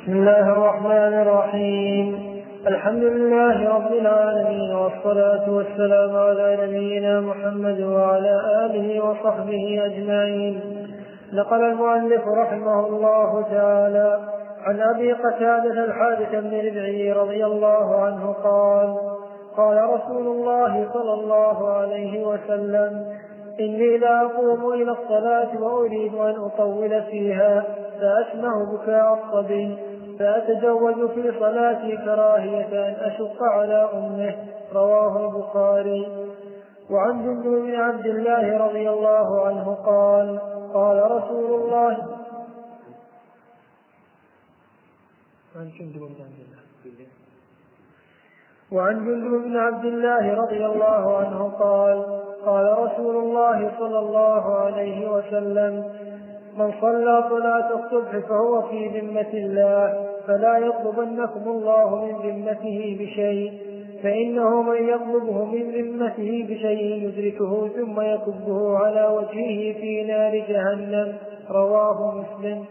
بسم الله الرحمن الرحيم. الحمد لله رب العالمين والصلاة والسلام على نبينا محمد وعلى آله وصحبه أجمعين. نقل المؤلف رحمه الله تعالى عن أبي قتادة الحارث بن ربعي رضي الله عنه قال قال رسول الله صلى الله عليه وسلم إني لأقوم إلى الصلاة وأريد أن أطول فيها فأسمع بكاء الصبي. فأتزوج في صلاتي كراهية أن أشق على أمه رواه البخاري. وعن جندب بن عبد الله رضي الله عنه قال قال رسول الله. عن جندب بن عبد الله. وعن جندب بن عبد الله رضي الله عنه قال قال رسول الله صلى الله عليه وسلم من صلى صلاة الصبح فهو في ذمة الله فلا يطلبنكم الله من ذمته بشيء. فإنه من يطلبه من ذمته بشيء يدركه ثم يكبه على وجهه في نار جهنم. رواه مسلم.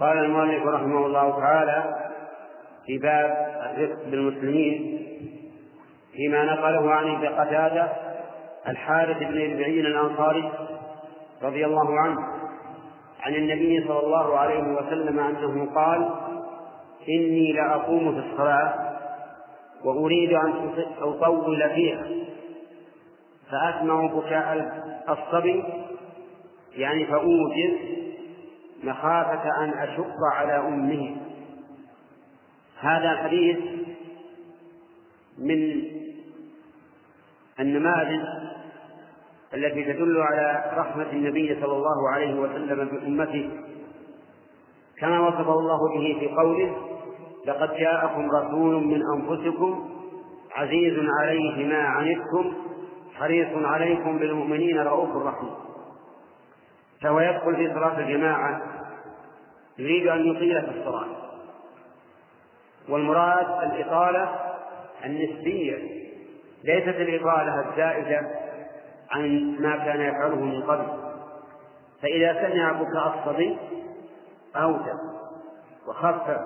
قال المؤلف رحمه الله تعالى في باب الرفق بالمسلمين فيما نقله عن ابن قتادة الحارث بن ربعي الأنصاري رضي الله عنه عن النبي صلى الله عليه وسلم أنه قال إني لاقوم في الصلاة وأريد أن أطول فيها فأسمع بكاء الصبي يعني فأوجز مخافة أن أشق على أمه. هذا الحديث من النماذج التي تدل على رحمة النبي صلى الله عليه وسلم بأمته. كما وصفه الله به في قوله لقد جاءكم رسول من أنفسكم عزيز عليه ما عنتم حريص عليكم بالمؤمنين رؤوف رحيم. فهو يدخل في صلاة الجماعة يريد أن يطيل في الصلاة. والمراد الإطالة النسبية ليست الإطالة الزائدة عن ما كان يفعله من قبل. فإذا سمع بكاء الصبي أوجب وخفف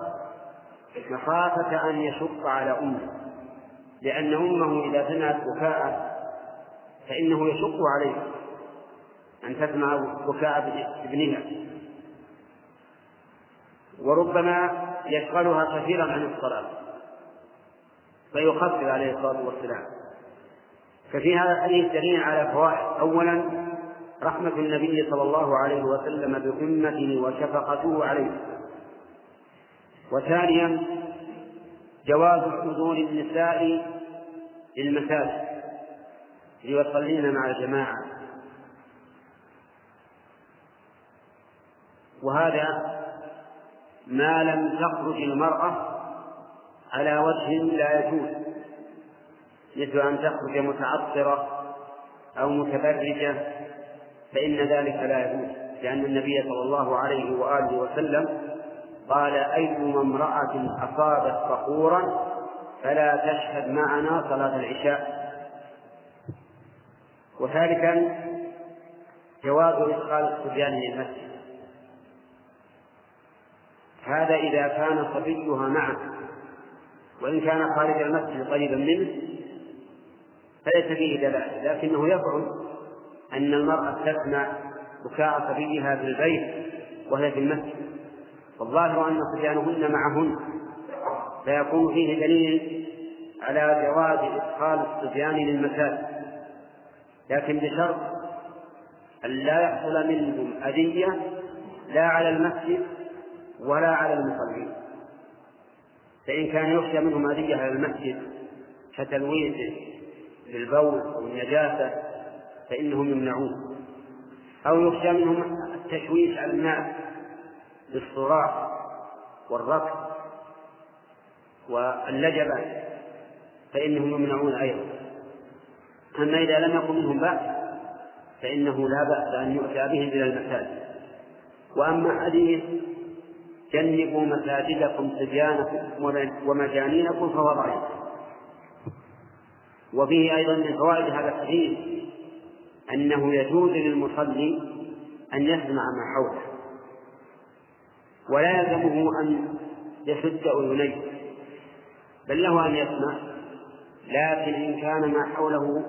مخافة أن يشق على أمه لأن أمه إذا سمعت بكاءه فإنه يشق عليها أن تسمع بكاء ابنها. وربما يشغلها كثيرا عن الصلاة. فيخفف عليه الصلاة والسلام. ففي هذا الحديث دليل على فوائد. أولا رحمة النبي صلى الله عليه وسلم بأمته وشفقته عليه. وثانيا جواز حضور النساء للمساجد ليصلين مع الجماعة. وهذا ما لم تخرج المرأة على وجه لا يجوز. مثل أن تخرج متعطرة أو متبرجة فإن ذلك لا يجوز لأن النبي صلى الله عليه وآله وسلم قال أيما امرأة أصابت فخورا فلا تشهد معنا صلاة العشاء. وثالثا جواز إدخال الصبيان للمسجد هذا إذا كان صبيها معه وإن كان خارج المسجد قريبا منه فليس فيه دلالة لكنه يبعد أن المرأة تسمع بكاء صبيها في البيت وهي في المسجد. والظاهر أن صبيانهن معهن فيكون فيه دليل على جواز إدخال الصبيان للمساجد. لكن بشرط أن لا يحصل منهم أذية لا على المسجد ولا على المصلين. فإن كان يخشى منهم أذية على المسجد كتلويثه للبول أو النجاسة فإنهم يمنعون أو يخشى منهم التشويش على الناس بالصراخ والركض واللجبة فإنهم يمنعون أيضا. أما إذا لم يكن منهم بأس فإنه لا بأس أن يؤتى بهم إلى المساجد. وأما حديث جنبوا مساجدكم صبيانكم ومجانينكم فهو ضعيف وفيه أيضا من فوائد هذا الحديث أنه يجوز للمصلي أن يسمع ما حوله. ولا يلزمه أن يسد أذنيه بل له أن يسمع لكن إن كان ما حوله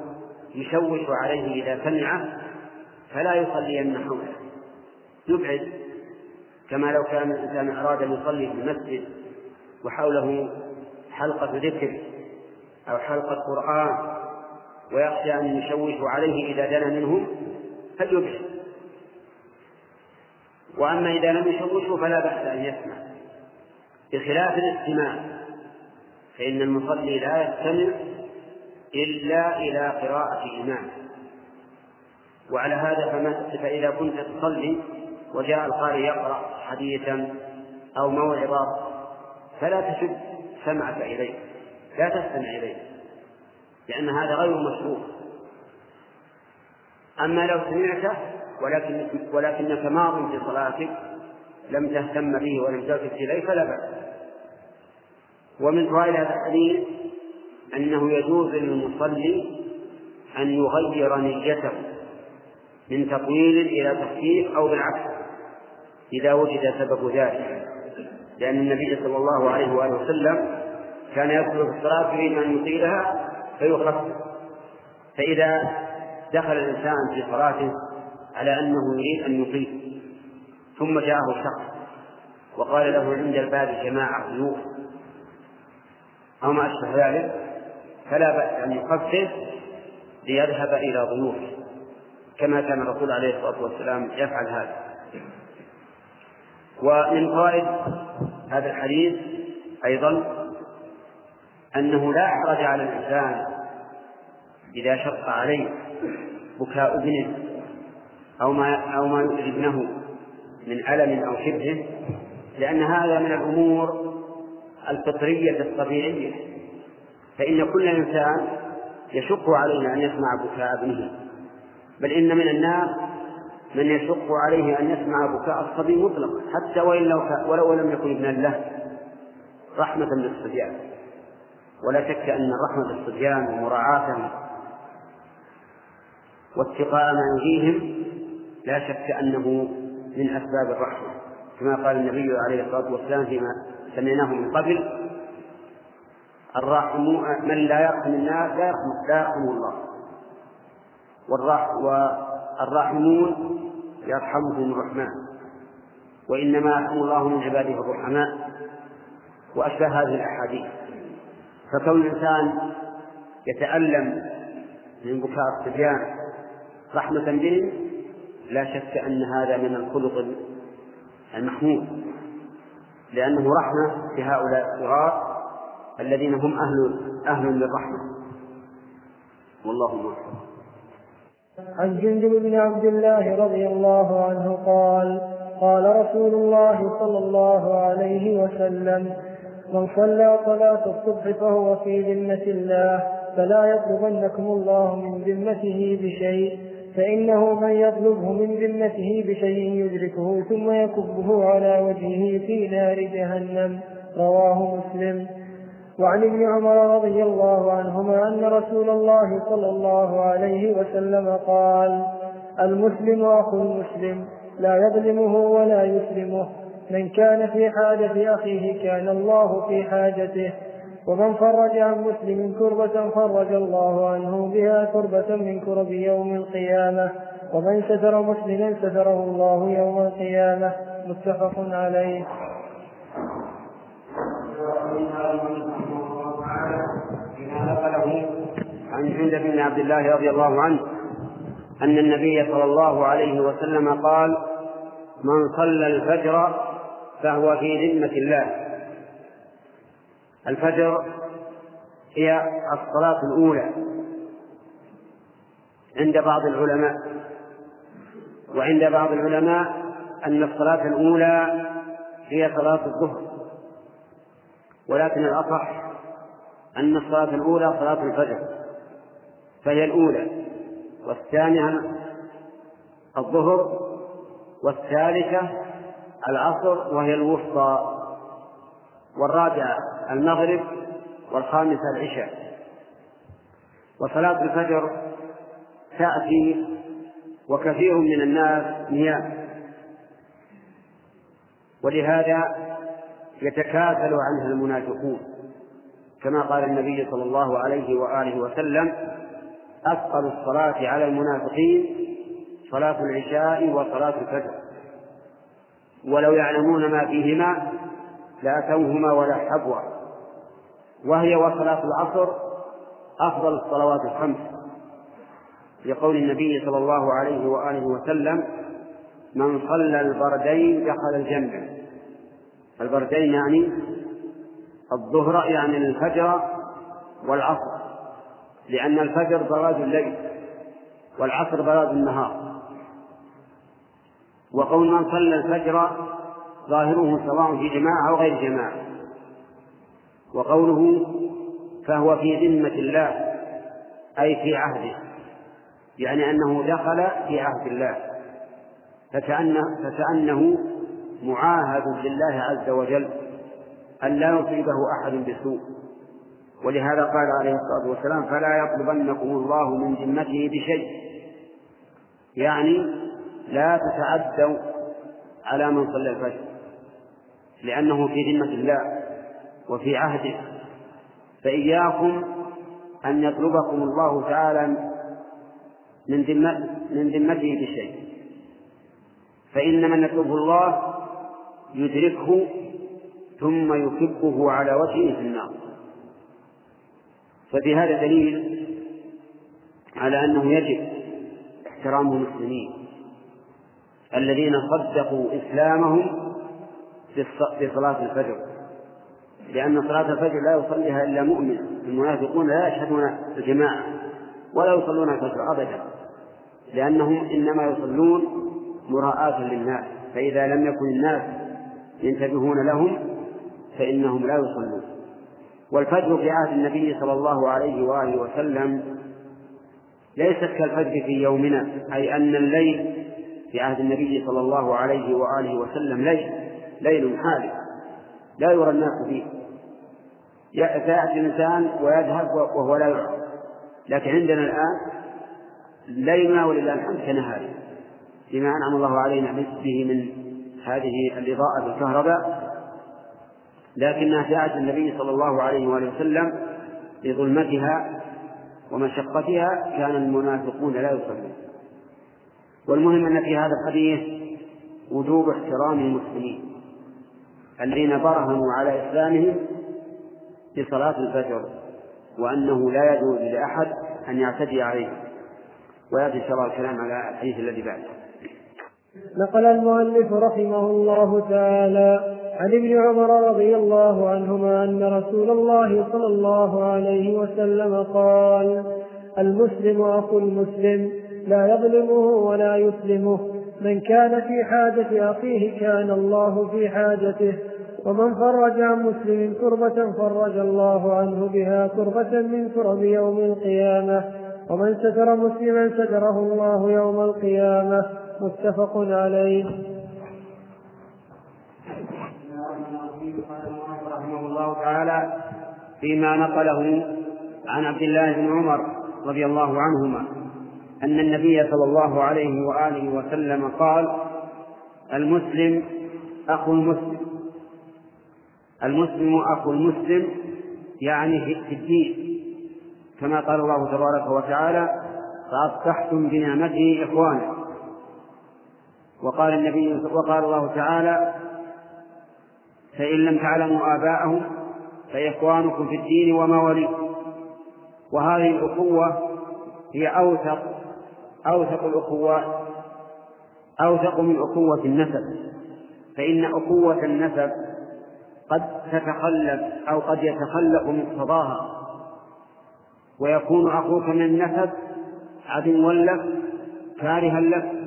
يشوش عليه إذا سمعه فلا يصلين حوله. يبعد كما لو كان الإنسان أراد أن يصلي في المسجد وحوله حلقة ذكر أو حلقة قرآن ويخشى أن يشوشوا عليه إذا دنا منهم فليبعد وأما إذا لم يشوشوا فلا بأس أن يسمع. بخلاف الاستماع فإن المصلي لا يستمع إلا إلى قراءة إمام وعلى هذا فإذا كنت تصلي وجاء القارئ يقرأ حديثا أو موعظة فلا تشد سمعك إليه لا تستمع إليه لأن هذا غير مشروع. أما لو سمعته ولكن ولكنك ماض في صلاتك لم تهتم به ولم تلتفت إليه فلا بأس. ومن فوائد هذا الحديث أنه يجوز للمصلي أن يغير نيته من تطويل إلى تخفيف أو بالعكس. إذا وجد سبب ذلك لأن النبي صلى الله عليه وآله وسلم كان يدخل في الصلاة يريد أن يطيلها فيخفف فإذا دخل الإنسان في صلاته على أنه يريد أن يطيل ثم جاءه شخص وقال له عند الباب جماعة ضيوف أو ما أشبه ذلك فلا بأس أن يخفف ليذهب إلى ضيوفه كما كان الرسول عليه الصلاة والسلام يفعل هذا. ومن فوائد هذا الحديث أيضا أنه لا حرج على الإنسان إذا شق عليه بكاء ابنه أو ما أو ما يؤذي ابنه من ألم أو شبهه لأن هذا من الأمور الفطرية الطبيعية. فإن كل إنسان يشق عليه أن يسمع بكاء ابنه بل إن من الناس من يشق عليه أن يسمع بكاء الصبي مطلقا حتى وإن لو ولو لم يكن ابنا له رحمة بالصبيان ولا شك أن الرحمة بالصبيان ومراعاتهم واتقاء ما لا شك أنه من أسباب الرحمة. كما قال النبي عليه الصلاة والسلام فيما سمعناه من قبل الراحم من لا يرحم الناس لا يرحم الله. والراحمون يرحمهم الرحمن. وإنما يرحم الله من عباده الرحماء. وأشبه هذه الأحاديث. فكون الإنسان يتألم من بكاء الصبيان رحمة بهم لا شك أن هذا من الخلق المحمود. لأنه رحمة بهؤلاء الصغار الذين هم أهل أهل للرحمة. والله موفق. عن جندب بن عبد الله رضي الله عنه قال قال رسول الله صلى الله عليه وسلم من صلى صلاة الصبح فهو في ذمة الله فلا يطلبنكم الله من ذمته بشيء فإنه من يطلبه من ذمته بشيء يدركه ثم يكبه على وجهه في نار جهنم. رواه مسلم. وعن ابن عمر رضي الله عنهما أن رسول الله صلى الله عليه وسلم قال المسلم أخو المسلم لا يظلمه ولا يسلمه. من كان في حاجة أخيه كان الله في حاجته. ومن فرج عن مسلم كربة فرج الله عنه بها كربة من كرب يوم القيامة. ومن ستر مسلما ستره الله يوم القيامة. متفق عليه. نقله عن جندب بن عبد الله رضي الله عنه أن النبي صلى الله عليه وسلم قال من صلى الفجر فهو في ذمة الله. الفجر هي الصلاة الأولى عند بعض العلماء وعند بعض العلماء أن الصلاة الأولى هي صلاة الظهر. ولكن الأصح أن الصلاة الأولى صلاة الفجر فهي الأولى والثانية الظهر والثالثة العصر وهي الوسطى والرابعة المغرب والخامسة العشاء. وصلاة الفجر تأتي وكثير من الناس نيام. ولهذا يتكاسل عنها المنافقون. كما قال النبي صلى الله عليه وآله وسلم أثقل الصلاة على المنافقين صلاة العشاء وصلاة الفجر. ولو يعلمون ما فيهما لأتوهما ولا حبوا. وهي وصلاة العصر أفضل الصلوات الخمس. لقول النبي صلى الله عليه وآله وسلم من صلى البردين دخل الجنة البردين يعني الظهر يعني الفجر والعصر لأن الفجر براد الليل والعصر براد النهار. وقول من صلى الفجر ظاهره سواء في جماعة أو غير جماعة. وقوله فهو في ذمة الله أي في عهده يعني أنه دخل في عهد الله فكأنه, فكأنه معاهد لله عز وجل أن لا يصيبه أحد بسوء. ولهذا قال عليه الصلاة والسلام فلا يطلبنكم الله من ذمته بشيء. يعني لا تتعدوا على من صلى الفجر لأنه في ذمة الله وفي عهده. فإياكم أن يطلبكم الله تعالى من ذمة من ذمته بشيء. فإن من يطلبه الله يدركه ثم يكبه على وجهه في النار. ففي هذا دليل على أنه يجب احترام المسلمين الذين صدقوا إسلامهم بصلاة الفجر. لأن صلاة الفجر لا يصليها إلا مؤمن المنافقون لا يشهدون الجماعة ولا يصلون الفجر أبدا لأنهم إنما يصلون مراءاة للناس فإذا لم يكن الناس ينتبهون لهم فإنهم لا يصلون. والفجر في عهد النبي صلى الله عليه وآله وسلم ليست كالفجر في يومنا أي أن الليل في عهد النبي صلى الله عليه وآله وسلم ليل ليل حالي لا يرى الناس فيه. فيأتي الإنسان ويذهب وهو لا يرى. لكن عندنا الآن ليلنا ولله الحمد كنهار بما أنعم الله علينا به من هذه الإضاءة بالكهرباء لكنها عهد النبي صلى الله عليه وآله وسلم لظلمتها ومشقتها كان المنافقون لا يصلون. والمهم أن في هذا الحديث وجوب احترام المسلمين الذين برهنوا على إسلامهم بصلاة الفجر وأنه لا يجوز لأحد أن يعتدي عليه ويأتي إن شاء الله الكلام على الحديث الذي بعده. نقل المؤلف رحمه الله تعالى عن ابن عمر رضي الله عنهما أن رسول الله صلى الله عليه وسلم قال المسلم أخو المسلم لا يظلمه ولا يسلمه من كان في حاجة أخيه كان الله في حاجته ومن فرج عن مسلم كربة فرج الله عنه بها كربة من كرب يوم القيامة ومن ستر مسلما ستره الله يوم القيامة. متفق عليه. رحمه الله تعالى فيما نقله عن عبد الله بن عمر رضي الله عنهما أن النبي صلى الله عليه وآله وسلم قال المسلم أخو المسلم. المسلم أخو المسلم يعني في الدين. كما قال الله تبارك وتعالى فأصبحتم بنعمته إخوانا. وقال النبي وقال الله تعالى فإن لم تعلموا آباءهم فإخوانكم في الدين ومواليكم. وهذه الأخوة هي أوثق أوثق الأخوات أوثق من أخوة النسب. فإن أخوة النسب قد تتخلف أو قد يتخلف مقتضاها ويكون أخوك من النسب عدوا لك كارها لك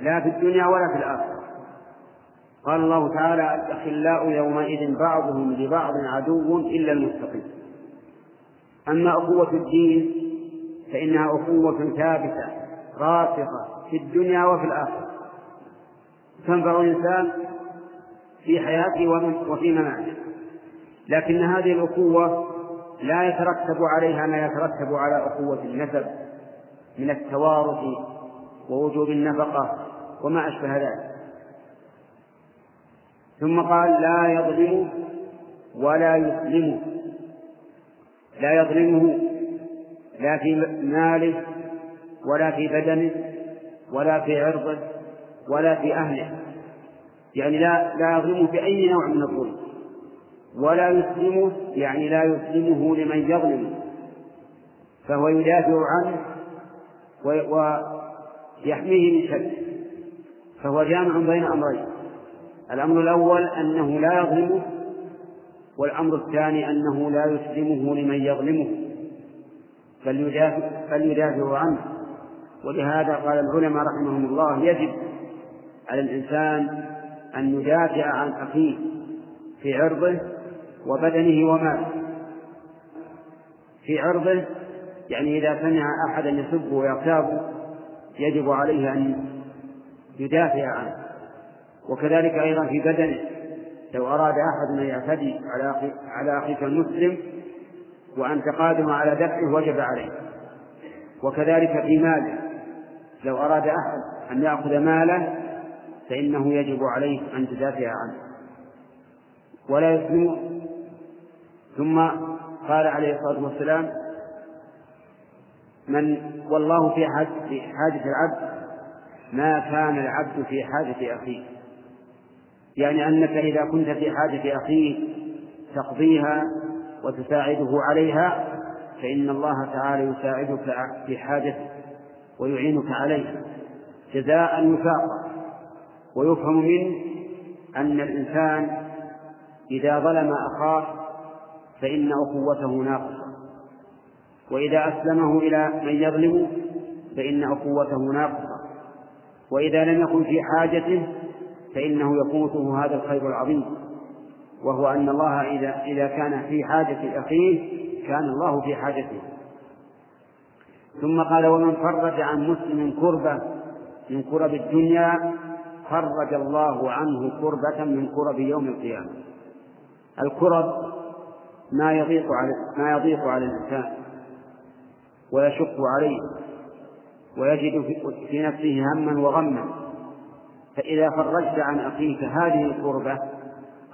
لا في الدنيا ولا في الآخرة. قال الله تعالى الأخلاء يومئذ بعضهم لبعض عدو إلا المتقين أما أخوة الدين فإنها أخوة ثابتة راسخة في الدنيا وفي الآخرة. تنفع الإنسان في حياته وفي مماته. لكن هذه الأخوة لا يترتب عليها ما يترتب على أخوة النسب من التوارث ووجوب النفقة وما أشبه ذلك. ثم قال لا يظلم ولا يسلمه لا يظلمه لا في ماله ولا في بدنه ولا في عرضه ولا في أهله. يعني لا لا يظلمه بأي نوع من الظلم. ولا يسلمه يعني لا يسلمه لمن يظلمه فهو يدافع عنه ويحميه من شره فهو جامع بين أمرين. الأمر الأول أنه لا يظلمه والأمر الثاني أنه لا يسلمه لمن يظلمه. بل يدافع عنه. ولهذا قال العلماء رحمهم الله يجب على الإنسان أن يدافع عن أخيه في عرضه وبدنه وماله. في عرضه يعني إذا سمع أحدا يسبه ويغتابه يجب عليه أن يدافع عنه. وكذلك أيضا في بدنه. لو أراد أحد أن يعتدي على على أخيك المسلم وأنت قادم على دفعه وجب عليه. وكذلك في ماله. لو أراد أحد أن يأخذ ماله فإنه يجب عليه أن تدافع عنه. ولا يسلم ثم قال عليه الصلاة والسلام من والله في حاجة العبد ما كان العبد في حاجة أخيه. يعني أنك إذا كنت في حاجة أخيه تقضيها وتساعده عليها فإن الله تعالى يساعدك في حاجته ويعينك عليها جزاء وفاقا. ويفهم منه أن الإنسان إذا ظلم أخاه فإن أخوته ناقصة. وإذا أسلمه إلى من يظلم فإن أخوته ناقصة وإذا لم يكن في حاجته فإنه يفوته هذا الخير العظيم. وهو أن الله إذا إذا كان في حاجة أخيه كان الله في حاجته. ثم قال ومن فرج عن مسلم كربة من كرب الدنيا فرج الله عنه كربة من كرب يوم القيامة. الكرب ما يضيق على ما يضيق على الإنسان. ويشق عليه ويجد في نفسه هما وغما فإذا فرجت عن أخيك هذه الكربة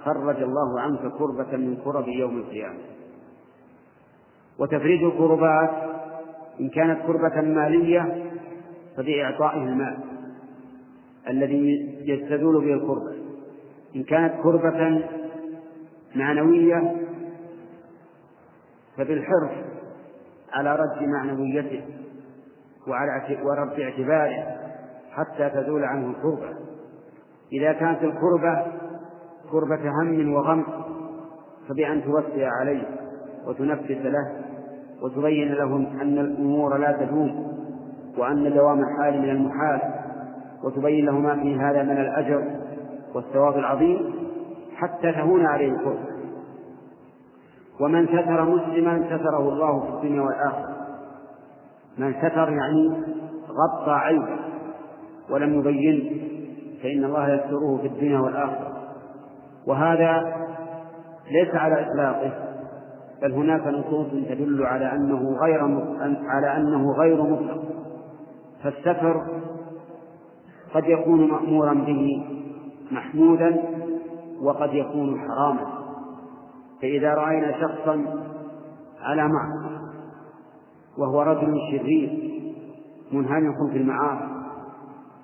فرج الله عنك كربة من كرب يوم القيامة. وتفريج الكربات إن كانت كربة مالية فبإعطائه المال الذي يستزول به الكربة. إن كانت كربة معنوية فبالحرص على رد معنويته وعلى ورد اعتباره حتى تزول عنه الكربة إذا كانت الكربة كربة هم وغم فبأن توسع عليه وتنفس له وتبين له أن الأمور لا تدوم وأن دوام الحال من المحال وتبين له ما فيه هذا من الأجر والثواب العظيم حتى تهون عليه الكربة ومن ستر مسلما ستره الله في الدنيا والآخرة. من ستر يعني غطى عيبه ولم يبينه فإن الله يستره في الدنيا والآخرة. وهذا ليس على إطلاقه بل هناك نصوص تدل على أنه غير على أنه غير مطلق. فالستر قد يكون مأمورا به محمودا وقد يكون حراما. فإذا رأينا شخصا على معصية وهو رجل شرير منهمك في المعاصي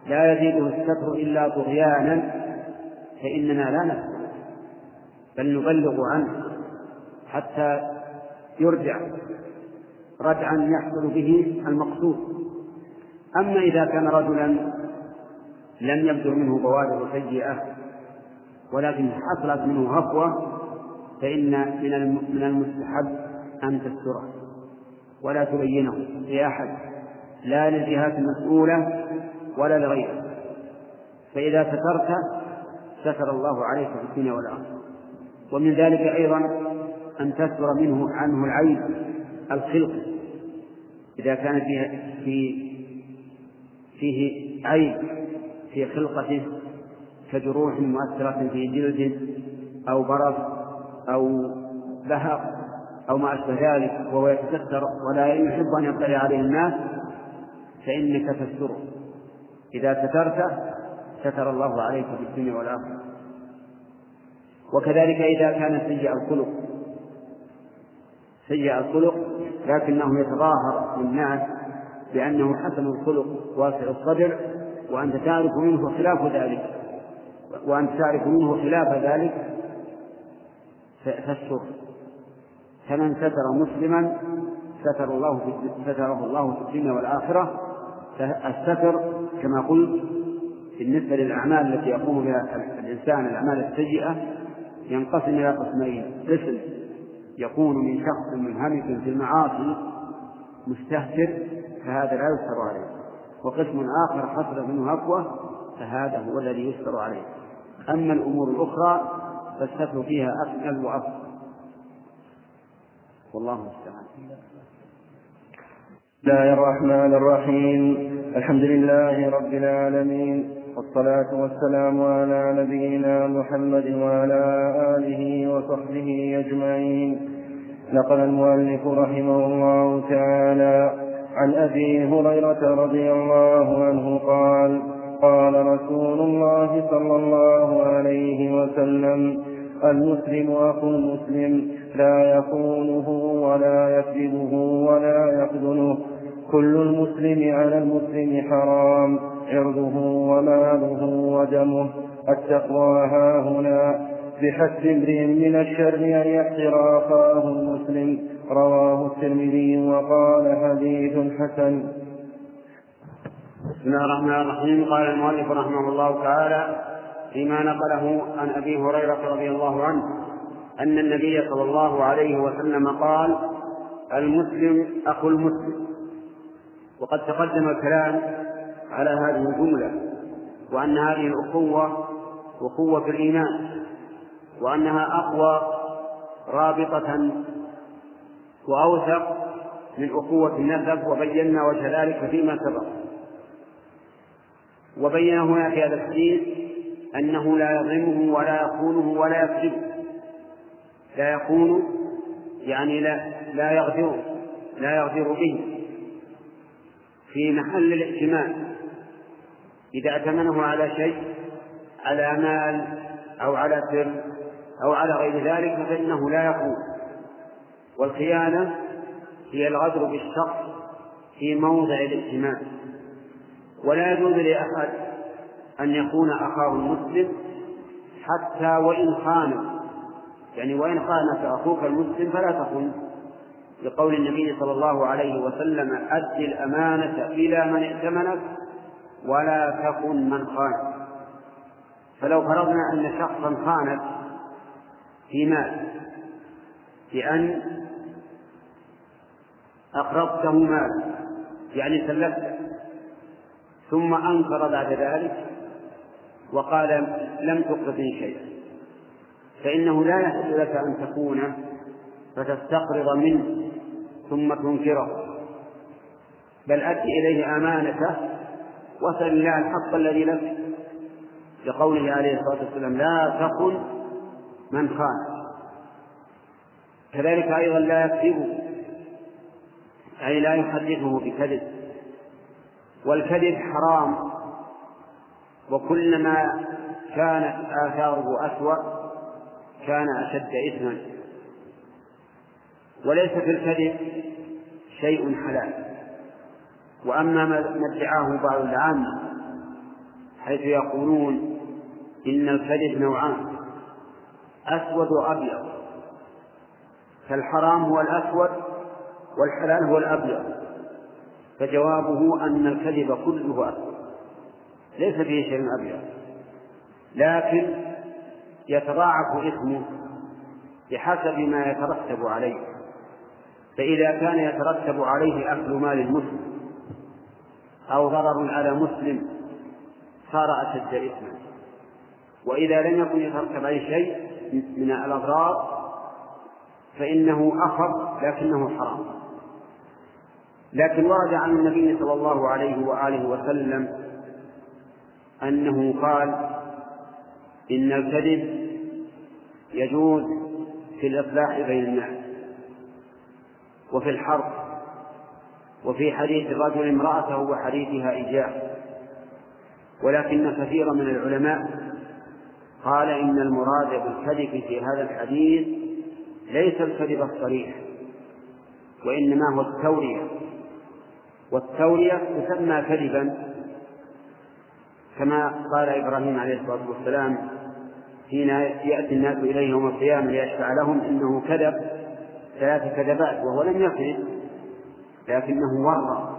لا يزيده الستر إلا طغيانا فإننا لا نستر بل نبلغ عنه حتى يرجع ردعا يحصل به المقصود. أما إذا كان رجلا لم يبدو منه بوادر سيئة ولكن حصلت منه هفوة فإن من من المستحب أن تستره. ولا تبينه لأحد لا للجهات المسؤولة ولا لغيرها فإذا سترت ستر الله عليك في الدنيا والآخرة. ومن ذلك أيضا أن تستر منه عنه العيب الخلق. إذا كان فيه في فيه عيب في خلقته كجروح مؤثرة في جلده أو برص أو بهق أو ما أشبه ذلك وهو يتستر ولا يحب أن يطلع عليه الناس فإنك تستره إذا سترته ستر الله عليك في الدنيا والآخرة. وكذلك إذا كان سيء الخلق سيء الخلق لكنه يتظاهر للناس بأنه حسن الخلق واسع الصدر وأنت تعرف منه خلاف ذلك وأنت تعرف منه خلاف ذلك فاستر فمن ستر مسلما ستر الله في ستره الله في الدنيا والآخرة فالستر كما قلت بالنسبة للأعمال التي يقوم بها الإنسان الأعمال السيئة ينقسم إلى قسمين. قسم يكون من شخص منهمك في المعاصي مستهتر فهذا لا يستر عليه. وقسم آخر حصل منه هفوة فهذا هو الذي يستر عليه. أما الأمور الأخرى فالستر فيها أكمل وأفضل. والله المستعان. بسم الله الرحمن الرحيم. الحمد لله رب العالمين. والصلاة والسلام على نبينا محمد وعلى آله وصحبه أجمعين. نقل المؤلف رحمه الله تعالى عن أبي هريرة رضي الله عنه قال قال رسول الله صلى الله عليه وسلم المسلم أخو المسلم لا يخونه ولا يكذبه ولا يخذله. كل المسلم على المسلم حرام عرضه وماله ودمه. التقوى ها هنا. بحسب امرئ من الشر أن يحقر أخاه المسلم. رواه الترمذي وقال حديث حسن. بسم الله الرحمن الرحيم. قال المؤلف رحمه الله تعالى فيما نقله عن أبي هريرة رضي الله عنه أن النبي صلى الله عليه وسلم قال المسلم أخو المسلم. وقد تقدم الكلام على هذه الجملة وأن هذه الأخوة أخوة الإيمان وأنها أقوى رابطة وأوثق من أخوة النسب وبينا وجه ذلك فيما سبق. وبين هنا في هذا الحديث أنه لا يظلمه ولا يخونه ولا يكذبه. لا يخون يعني لا لا يغدر لا يغدر به. في محل الائتمان إذا ائتمنه على شيء على مال أو على سر أو على غير ذلك فإنه لا يخون. والخيانة هي الغدر بالشخص في موضع الائتمان ولا يجوز لأحد أن يكون أخاه المسلم حتى وإن خان. يعني وإن خانك أخوك المسلم فلا تخن. لقول النبي صلى الله عليه وسلم أد الأمانة إلى من ائتمنك ولا تكن من خانك. فلو فرضنا أن شخصا خانك في مال بأن أقرضته مالا يعني سلفته ثم أنكر بعد ذلك وقال لم تقرضني شيئا فإنه لا يحل لك أن تكون فتستقرض منه ثم تنكره. بل أد إليه أمانته وسل الله الحق الذي لك. لقوله عليه الصلاة والسلام لا تكن من خان. كذلك أيضا لا يكذب أي لا يحدثه بكذب. والكذب حرام. وكلما كانت آثاره أسوأ كان أشد إثما. وليس في الكذب شيء حلال. وأما ما ادعاه بعض العامة حيث يقولون إن الكذب نوعان أسود وأبيض. فالحرام هو الأسود والحلال هو الأبيض. فجوابه أن الكذب كله أسود ليس فيه شيء أبيض. لكن يتضاعف إثمه بحسب ما يترتب عليه. فإذا كان يترتب عليه أكل مال المسلم أو ضرر على مسلم صار أشد إثما. وإذا لم يكن يترتب عليه شيء من الأضرار فإنه أخف لكنه حرام. لكن ورد عن النبي صلى الله عليه وآله وسلم أنه قال إن الكذب يجوز في الإصلاح بين الناس وفي الحرب وفي حديث الرجل امرأته وحديثها إيجاب ولكن كثيرا من العلماء قال إن المراد بالكذب في هذا الحديث ليس الكذب الصريح وإنما هو التورية والتورية تسمى كذبا كما قال إبراهيم عليه الصلاة والسلام حين يأتي الناس إليه يوم القيامة ليشفع لهم إنه كذب ثلاث كذبات وهو لم يكذب لكنه ورى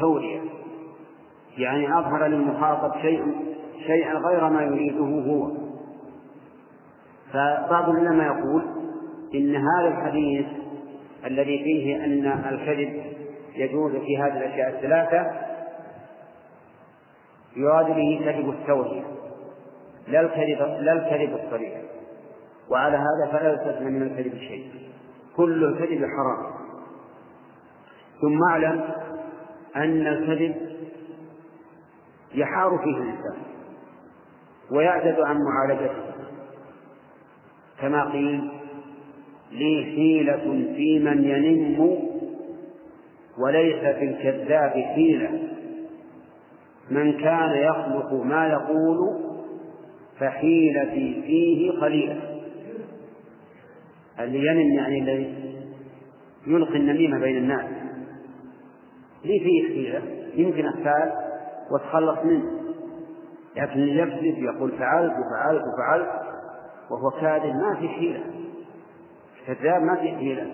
تورية يعني أظهر للمخاطب شيء شيئا غير ما يريده هو. فبعض العلماء يقول إن هذا الحديث الذي فيه أن الكذب يجوز في هذه الأشياء الثلاثة يراد به كذب التوحيد لا الكذب لا الكذب الصريح. وعلى هذا فلا يستثنى من الكذب شيء. كل الكذب حرام. ثم اعلم أن الكذب يحار فيه الإنسان ويعجز عن معالجته. كما قيل لي حيلة في من ينم وليس في الكذاب حيلة. من كان يخلق ما يقول فحيلتي فيه قليلة اللي ينم يعني الذي يلقي النميمة بين الناس. لي فيه حيلة؟ يمكن أحتال واتخلص منه. لكن يكذب يقول فعلت وفعلت وفعلت وهو كاذب ما في حيلة. كذاب ما في حيلة.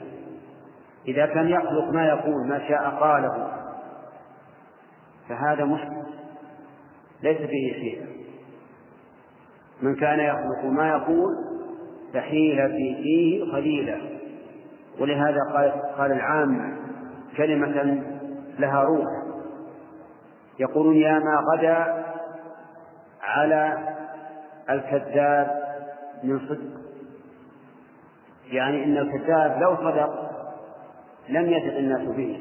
إذا كان يخلق ما يقول ما شاء قاله. فهذا مشكل. ليس فيه حيلة من كان يخلق ما يقول فحيلة فيه قليلة ولهذا قال قال العامة كلمة لها روح. يقولون يا ما غدا على الكذاب من صدق. يعني إن الكذاب لو صدق لم يثق الناس به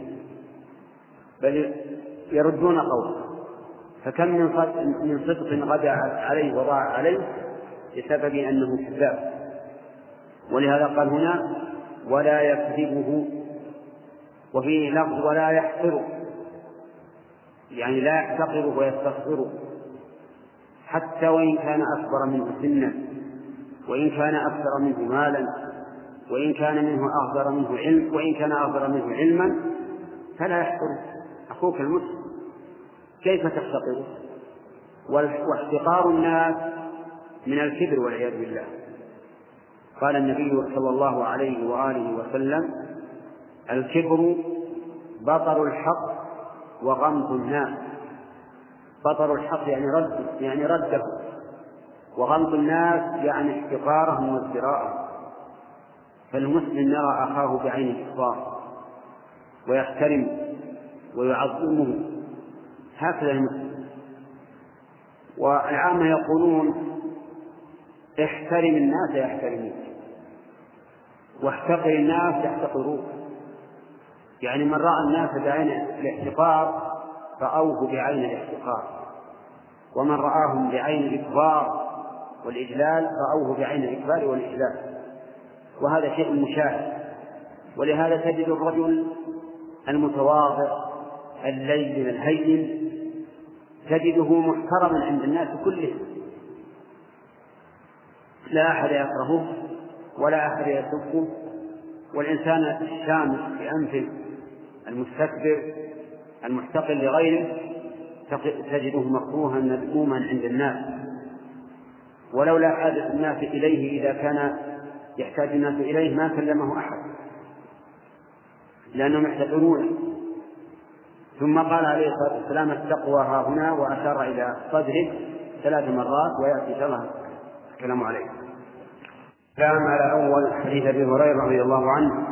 بل يردون قوله. فكم من من صدق غدا عليه وضاع عليه بسبب أنه كذاب. ولهذا قال هنا ولا يكذبه. وفيه لفظ ولا يحقره. يعني لا يحتقره ويستصغره حتى وإن كان أكبر منه سنا وإن كان أكثر منه مالا. وإن كان منه أغدر منه علم وإن كان أغدر منه علما فلا يحقره. أخوك المسلم. كيف تحتقره؟ واحتقار الناس من الكبر والعياذ بالله. قال النبي صلى الله عليه وآله وسلم الكبر بطر الحق وغمط الناس. بطر الحق يعني رد يعني رده. وغمط الناس يعني احتقارهم وازدراءهم. فالمسلم يرى أخاه بعين الإحضار ويحترم ويعظمه. هكذا المسلم. والعامة يقولون احترم الناس يحترموك. واحتقر الناس يحتقروك. يعني من رأى الناس بعين الاحتقار رأوه بعين الاحتقار. ومن رآهم بعين الإكبار والإجلال رأوه بعين الإكبار والإجلال. وهذا شيء مشاهد. ولهذا تجد الرجل المتواضع اللين الهين تجده محترما عند الناس كلهم. لا أحد يكرهه ولا أحد يسبه. والإنسان الشامخ بأنفه المستكبر المحتقل لغيره تجده مكروها مذموما عند الناس. ولولا حاجة الناس إليه إذا كان يحتاج الناس إليه ما كلمه أحد لأنهم يحتقرونه ثم قال عليه الصلاة والسلام التقوى ها هنا وأشار إلى صدره ثلاث مرات ويأتي إن شاء الله الكلام عليه الكلام على أول حديث أبي هريرة رضي الله عنه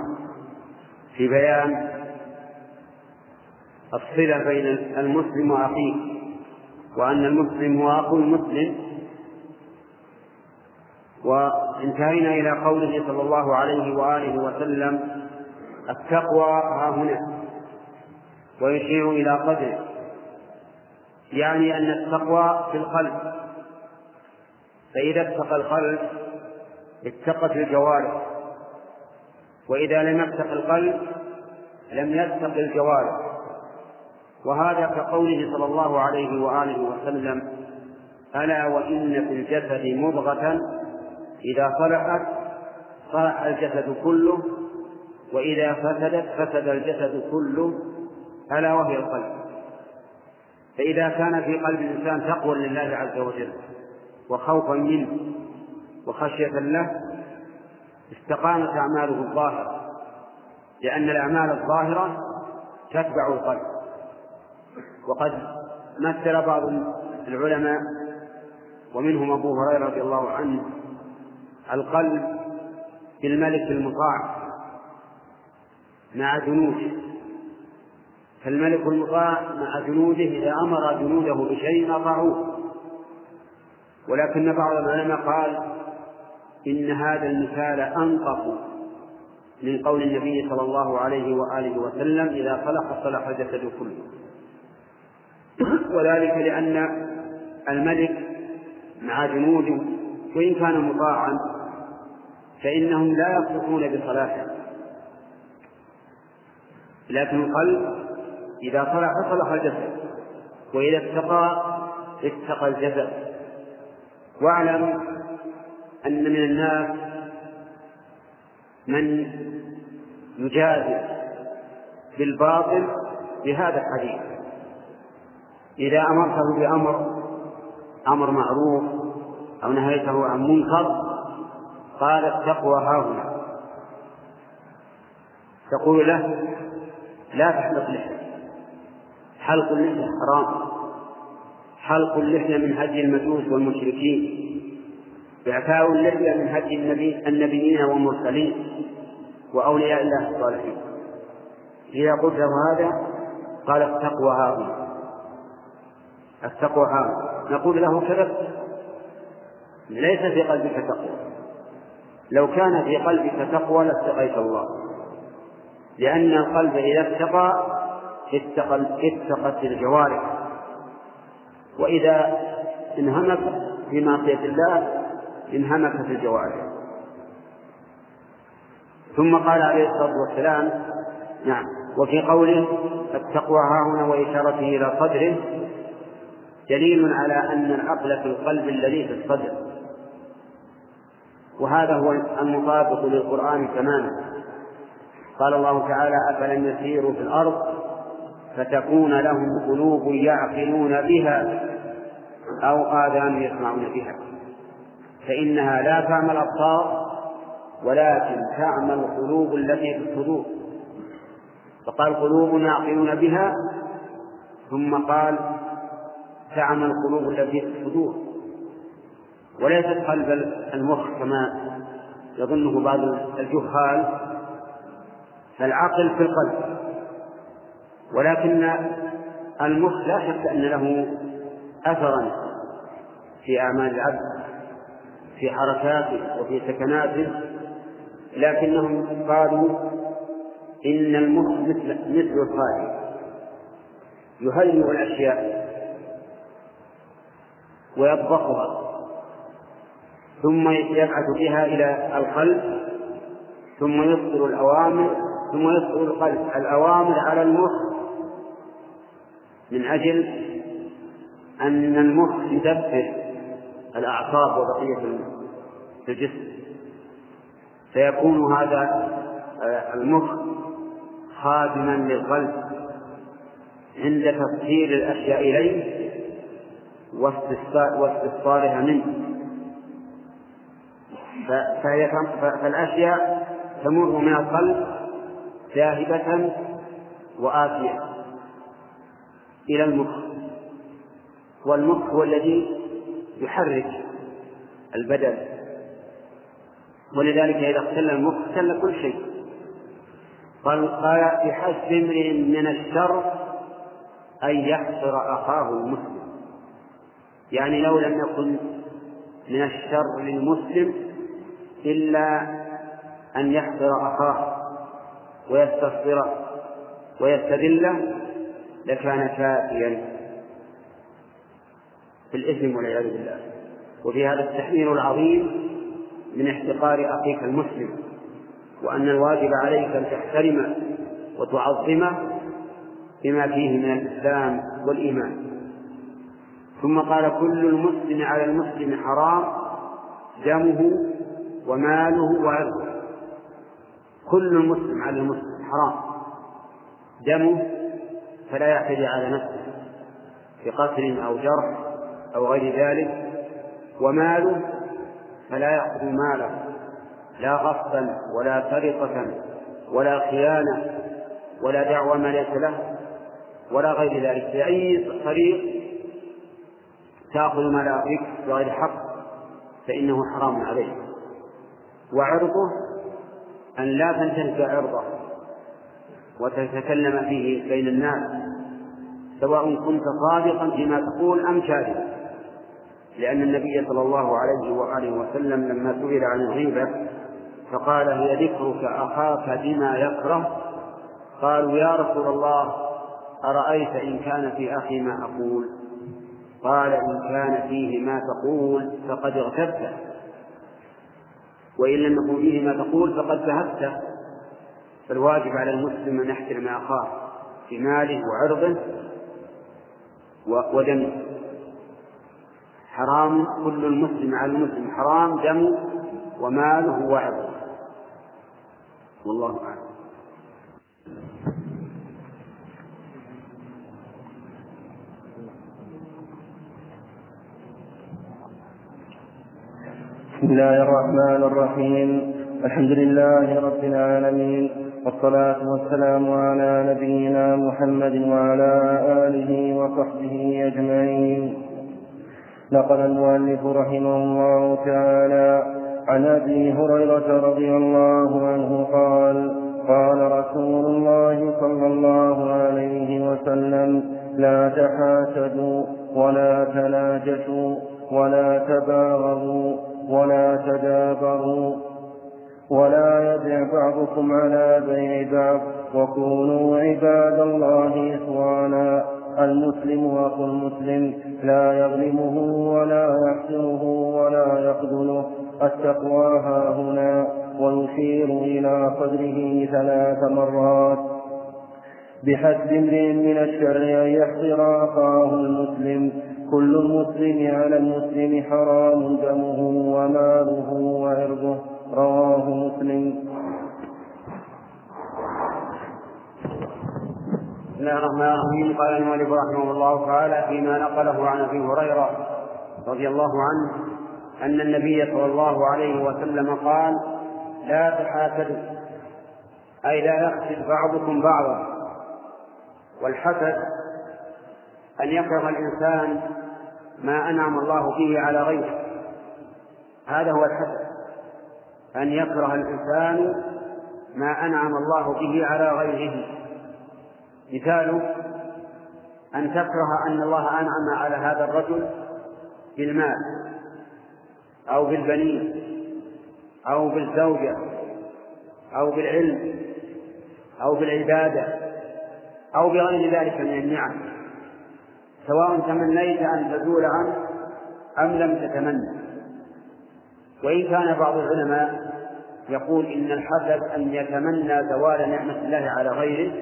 في بيان الصلة بين المسلم وأخيه وأن المسلم هو أخو المسلم وانتهينا إلى قوله صلى الله عليه وآله وسلم التقوى ها هنا ويشير إلى قدره يعني أن التقوى في القلب فإذا اتقى القلب اتقت الجوارح وإذا لم يتق القلب لم يتق الجوارح وهذا كقوله صلى الله عليه وآله وسلم ألا وإن في الجسد مضغة إذا صلحت صلح الجسد كله وإذا فسدت فسد الجسد كله ألا وهي القلب. فإذا كان في قلب الإنسان تقوى لله عز وجل وخوفا منه وخشية له استقامت أعماله الظاهرة. لأن الأعمال الظاهرة تتبع القلب. وقد مثل بعض العلماء ومنهم أبو هريرة رضي الله عنه القلب بالملك المطاع مع جنوده. فالملك المطاع مع جنوده إذا أمر جنوده بشيء أطاعوه ولكن بعض العلماء قال إن هذا المثال أنطق من قول النبي صلى الله عليه وآله وسلم إذا صلح صلح الجسد كله. وذلك لأن الملك مع جنوده وإن كان مطاعا فإنهم لا يصلحون بصلاحه. لكن القلب إذا صلح صلح الجسد وإذا اتقى اتقى الجسد. واعلم أن من الناس من يجادل بالباطل بهذا الحديث. إذا أمرته بأمر أمر معروف أو نهيته عن منكر قال التقوى هاهنا تقول له لا تحلق لحية. حلق اللحية حرام. حلق اللحية من هدي المجوس والمشركين. إعفاء اللحية من هدي النبي النبيين والمرسلين وأولياء الله الصالحين. إذا قلت له هذا؟ قال التقوى هاهنا التقوى هاهنا نقول له كذبت ليس في قلبك تقوى. لو كان في قلبك تقوى لاتقيت الله. لأن القلب إذا اتقى اتقت الجوارح. وإذا انهمك في معصية الله انهمكت الجوارح. ثم قال عليه الصلاة والسلام نعم وفي قوله التقوى ها هنا وإشارته إلى صدره دليل على أن العقل في القلب الذي في الصدر. وهذا هو المطابق للقرآن تماما. قال الله تعالى أفلم يسيروا في الأرض فتكون لهم قلوب يعقلون بها أو آذان يسمعون بها. فإنها لا تعمى الأبصار ولكن تعمى القلوب التي في الصدور. فقال قلوب يعقلون بها ثم قال تعمى القلوب التي في الصدور. وليست قلب المخ كما يظنه بعض الجهال فالعقل في القلب. ولكن المخ لا شك أن له أثرا في أعمال العبد في حركاته وفي سكناته لكنهم قالوا إن المخ مثل مثل الخالق يهيئ الأشياء ويطبخها. ثم يبعث بها إلى القلب ثم يصدر الأوامر ثم يصدر القلب. الأوامر على المخ. من أجل أن المخ يدبر الأعصاب وبقية الجسم. فيكون هذا آه، المخ خادما للقلب عند تفسير الأشياء إليه واستفسارها منه. فالأشياء تمر من القلب ذاهبة وآتية إلى المخ. والمخ هو الذي يحرك البدن. ولذلك إذا اختل المخ اختل كل شيء. قال قال بحسب امرئ من الشر أن يحصر أخاه المسلم. يعني لو لم يكن من الشر للمسلم إلا أن يحصر أخاه ويستصغره ويستذله لكان كافيا في الإثم والعياذ بالله. وفي هذا التحذير العظيم من احتقار أخيك المسلم وأن الواجب عليك أن تحترمه وتعظمه بما فيه من الإسلام والإيمان. ثم قال كل المسلم على المسلم حرام دمه وماله وعرضه. كل المسلم على المسلم حرام. دمه فلا يعتدي على نفسه بقتل أو جرح أو غير ذلك. وماله فلا يأخذ ماله لا غصبا ولا سرقة ولا خيانة ولا دعوى ما ليس له ولا غير ذلك. بأي طريق تأخذ مال أخيك بغير حق فإنه حرام عليك وعرضه أن لا تنتهك عرضه وتتكلم فيه بين الناس سواء كنت صادقا فيما تقول أم كاذبا لأن النبي صلى الله عليه وآله وسلم لما سئل عن الغيبة فقال هي ذكرك أخاك بما يكره؟ قالوا يا رسول الله أرأيت إن كان في أخي ما أقول؟ قال إن كان فيه ما تقول فقد اغتبته. وإن لم يكن فيه ما تقول فقد ذهبت. فالواجب على المسلم أن يحترم أخاه في ماله وعرضه ودمه. حرام كل المسلم على المسلم حرام دمه وماله وعرضه. والله أعلم. الله الرحمن الرحيم. الحمد لله رب العالمين. والصلاة والسلام على نبينا محمد وعلى آله وصحبه أجمعين. نقل المؤلف رحمه الله تعالى عن أبي هريرة رضي الله عنه قال قال رسول الله صلى الله عليه وسلم لا تحاسدوا ولا تناجشوا ولا تباغضوا. ولا تدابروا ولا يبع بعضكم على بيع بعض وكونوا عباد الله إخوانا المسلم أخو المسلم لا يظلمه ولا يحسره ولا يخذله التقوى ها هنا ويشير إلى صدره ثلاث مرات بحسب امرئ من الشر أن يحضر أخاه المسلم كل المسلم على المسلم حرام دمه وماله وعرضه. رواه مسلم. بسم الله الرحمن الرحيم. قال المؤلف رحمه الله تعالى فيما نقله عن أبي هريرة رضي الله عنه أن النبي صلى الله عليه وسلم قال لا تحاسدوا أي لا يحسد بعضكم بعضا. والحسد أن يكره الإنسان ما أنعم الله به على غيره. هذا هو الحسد أن يكره الإنسان ما أنعم الله به على غيره. مثاله أن تكره أن الله أنعم على هذا الرجل بالمال أو بالبنين أو بالزوجة أو بالعلم أو بالعبادة أو بغير ذلك من النعم. سواء تمنيت أن تزول عنه أم لم تتمنى. وإن كان بعض العلماء يقول إن الحسد أن يتمنى زوال نعمة الله على غيره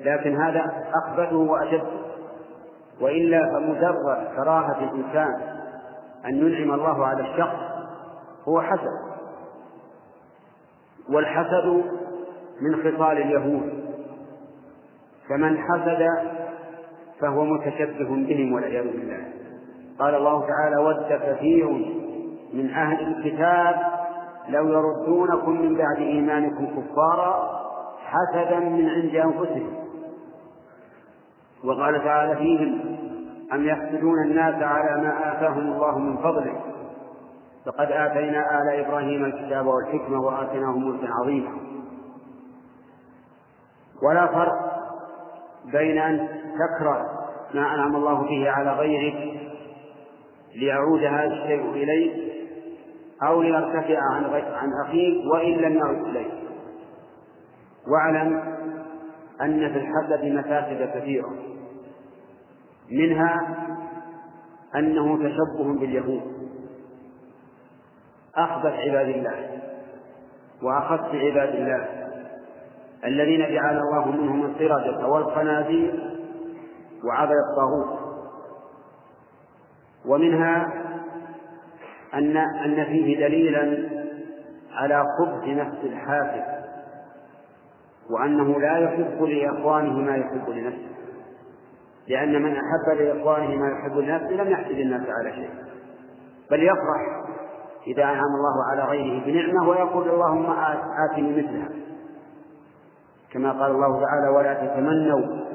لكن هذا أخبثه وأشد. وإلا فمجرد كراهة الإنسان أن ينعم الله على الشخص هو حسد. والحسد من خصال اليهود. فمن حسد فهو متشبه بهم والعياذ بالله. قال الله تعالى ود كثير من أهل الكتاب لو يردونكم من بعد إيمانكم كفارا حسدا من عند أنفسهم. وقال تعالى فيهم أم يحسدون الناس على ما آتاهم الله من فضله؟ فقد آتينا آل إبراهيم الكتاب والحكمة وآتيناهم ملكا عظيما. ولا فرق بين أن تكره ما أنعم الله به على غيرك ليعود هذا الشيء إليك أو ليرتفع عن عن أخيك وإن لم يعد إليك واعلم أن في الحسد مفاسد كثيرة. منها أنه تشبه باليهود. أخبث عباد الله وأخص عباد الله الذين جعل الله منهم القردة والخنازير وعبد الطاغوت. ومنها أن أن فيه دليلا على خبث نفس الحاسد وأنه لا يحب لإخوانه ما يحب لنفسه. لأن من أحب لإخوانه ما يحب لنفسه لم يحسد الناس على شيء. بل يفرح إذا أنعم الله على غيره بنعمة ويقول اللهم آتني مثلها. كما قال الله تعالى ولا تتمنوا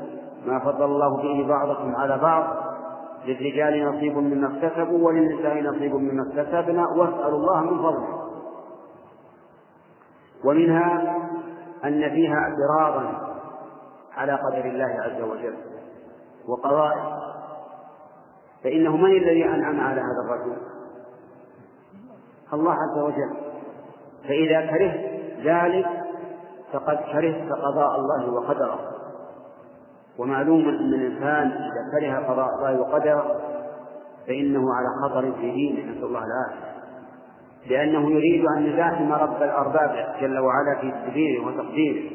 ما فضل الله به بعضكم على بعض للرجال نصيب مما اكتسبوا وللنساء نصيب مما اكتسبنا واسألوا الله من فضله. ومنها أن فيها اعتراضا على قدر الله عز وجل وقضائه. فإنه من الذي أنعم على هذا الرجل؟ الله عز وجل. فإذا كرهت ذلك فقد كرهت قضاء الله وقدره. ومعلوم أن الإنسان إذا كره قضاء الله وقدره فإنه على خطر في دينه نسأل الله العافية. لأنه يريد أن يزاحم رب الأرباب جل وعلا في تدبيره وتقديره.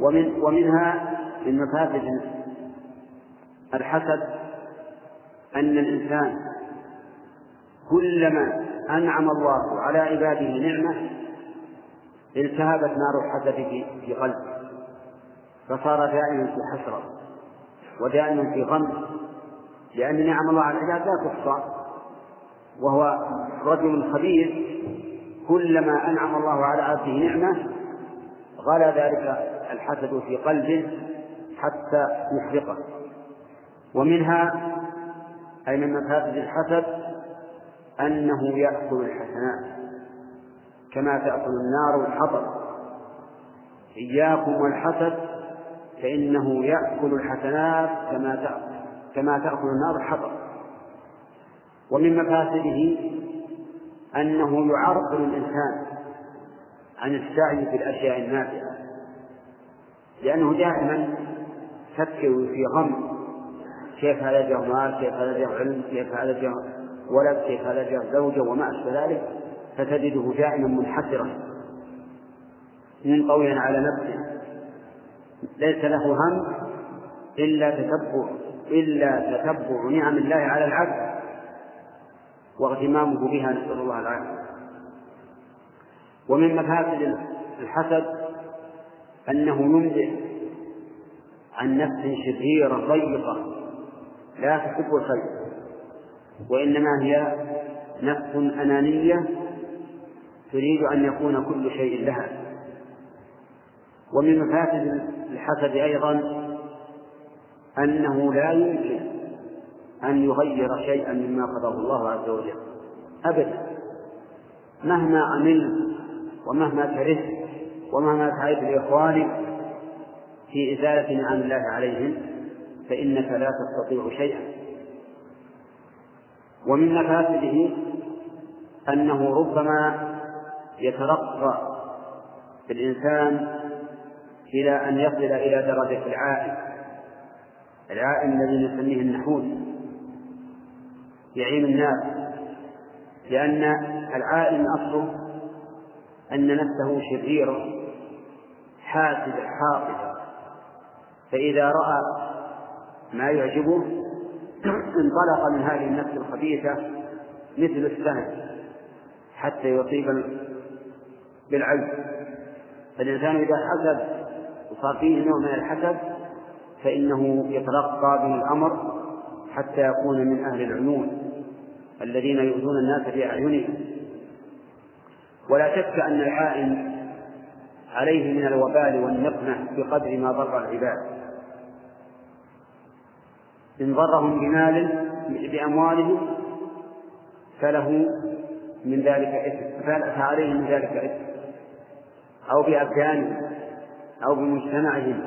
ومن ومنها من مفاسد الحسد أن الإنسان كلما أنعم الله على عباده نعمة التهبت نار الحسد في قلبه. فصار دائما في حسرة ودائما في غم لأن نعم الله على العباد لا تحصى وهو رجل خبيث كلما أنعم الله على عبده نعمة غلا ذلك الحسد في قلبه حتى يحرقه. ومنها أي من مفاسد الحسد أنه يأكل الحسنات كما تأكل النار الحطب إياكم والحسد فإنه يأكل الحسنات كما تأكل كما تأكل النار الحطب ومن مفاسده أنه يعرقل الإنسان عن السعي في الأشياء النافعة لأنه دائما يفكر في غم كيف هذا جاء مال كيف هذا جاء علم كيف هذا جاء ولد كيف هذا جاء زوجة وما أشبه ذلك فتجده دائما منحسرا من قوي على نفسه. ليس له هم إلا تتبع إلا تتبع نعم الله على العبد واغتمامه بها نسأل الله العافية. ومن مفاسد الحسد أنه ينبئ عن نفس شريرة ضيقة لا تحب الخير وإنما هي نفس أنانية تريد أن يكون كل شيء لها. ومن مفاسد الحسد أيضا أنه لا يمكن أن يغير شيئا مما قضاه الله عز وجل أبدا. مهما عملت ومهما كرهت ومهما سعيت لإخوانك في إزالة نعم الله عليهم فإنك لا تستطيع شيئا. ومن مفاسده أنه ربما يترقى الإنسان إلى أن يصل إلى درجة العائن العائن الذي نسميه النحوس. يعين الناس. لأن العائن أصله أن نفسه شريرة حاسدة حاقدة فإذا رأى ما يعجبه انطلق من هذه النفس الخبيثة مثل السهم حتى يصيب بالعجز فالإنسان إذا حسد وصار فيه نوع من الحسد فإنه يتلقى به الأمر حتى يكون من أهل العيون الذين يؤذون الناس بأعينهم ولا شك أن العائن عليه من الوبال والنقمة بقدر ما ضر العباد. إن ضرهم بمال بأموالهم فله من ذلك إثم فعليه من ذلك إثم. أو بأبدانهم. أو بمجتمعهم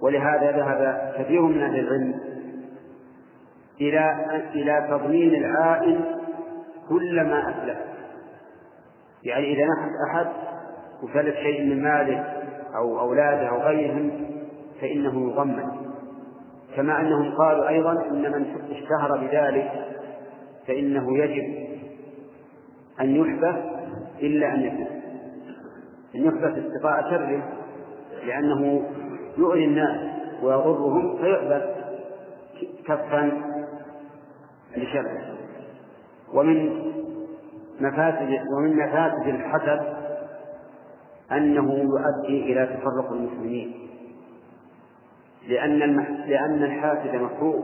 ولهذا ذهب كثير من أهل العلم إلى إلى تضمين العائل كل ما أسلف يعني إذا نحت أحد وسلف شيء من ماله أو أولاده أو غيرهم فإنه يضمن. كما أنهم قالوا أيضا إن من اشتهر بذلك فإنه يجب أن يحبس إلا أن يكون أن يحبس استقاء شره. لأنه يؤذي الناس ويضرهم فيحبس كفا لشره ومن مفاسد ومن مفاسد الحسد أنه يؤدي إلى تفرق المسلمين لأن. لأن الحاسد مكروه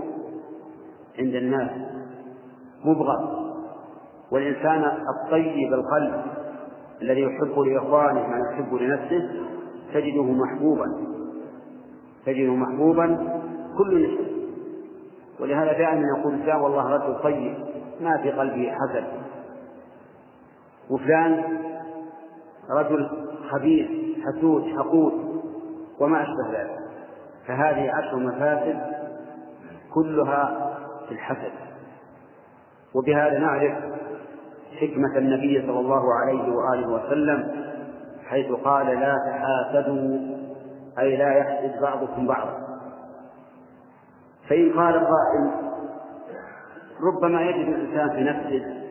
عند الناس مبغض والإنسان الطيب القلب الذي يحب لإخوانه ما يحب لنفسه تجده محبوبا. تجده محبوبا كل نسبة ولهذا دائما يقول الإنسان والله رجل طيب ما في قلبه حسد. وفلان رجل خبيث حسود حقود وما أشبه ذلك. فهذه عشر مفاسد كلها في الحسد. وبهذا نعرف حكمة النبي صلى الله عليه وآله وسلم حيث قال لا تحاسدوا أي لا يحسد بعضكم بعضا فإن قال قائل ربما يجد الإنسان في نفسه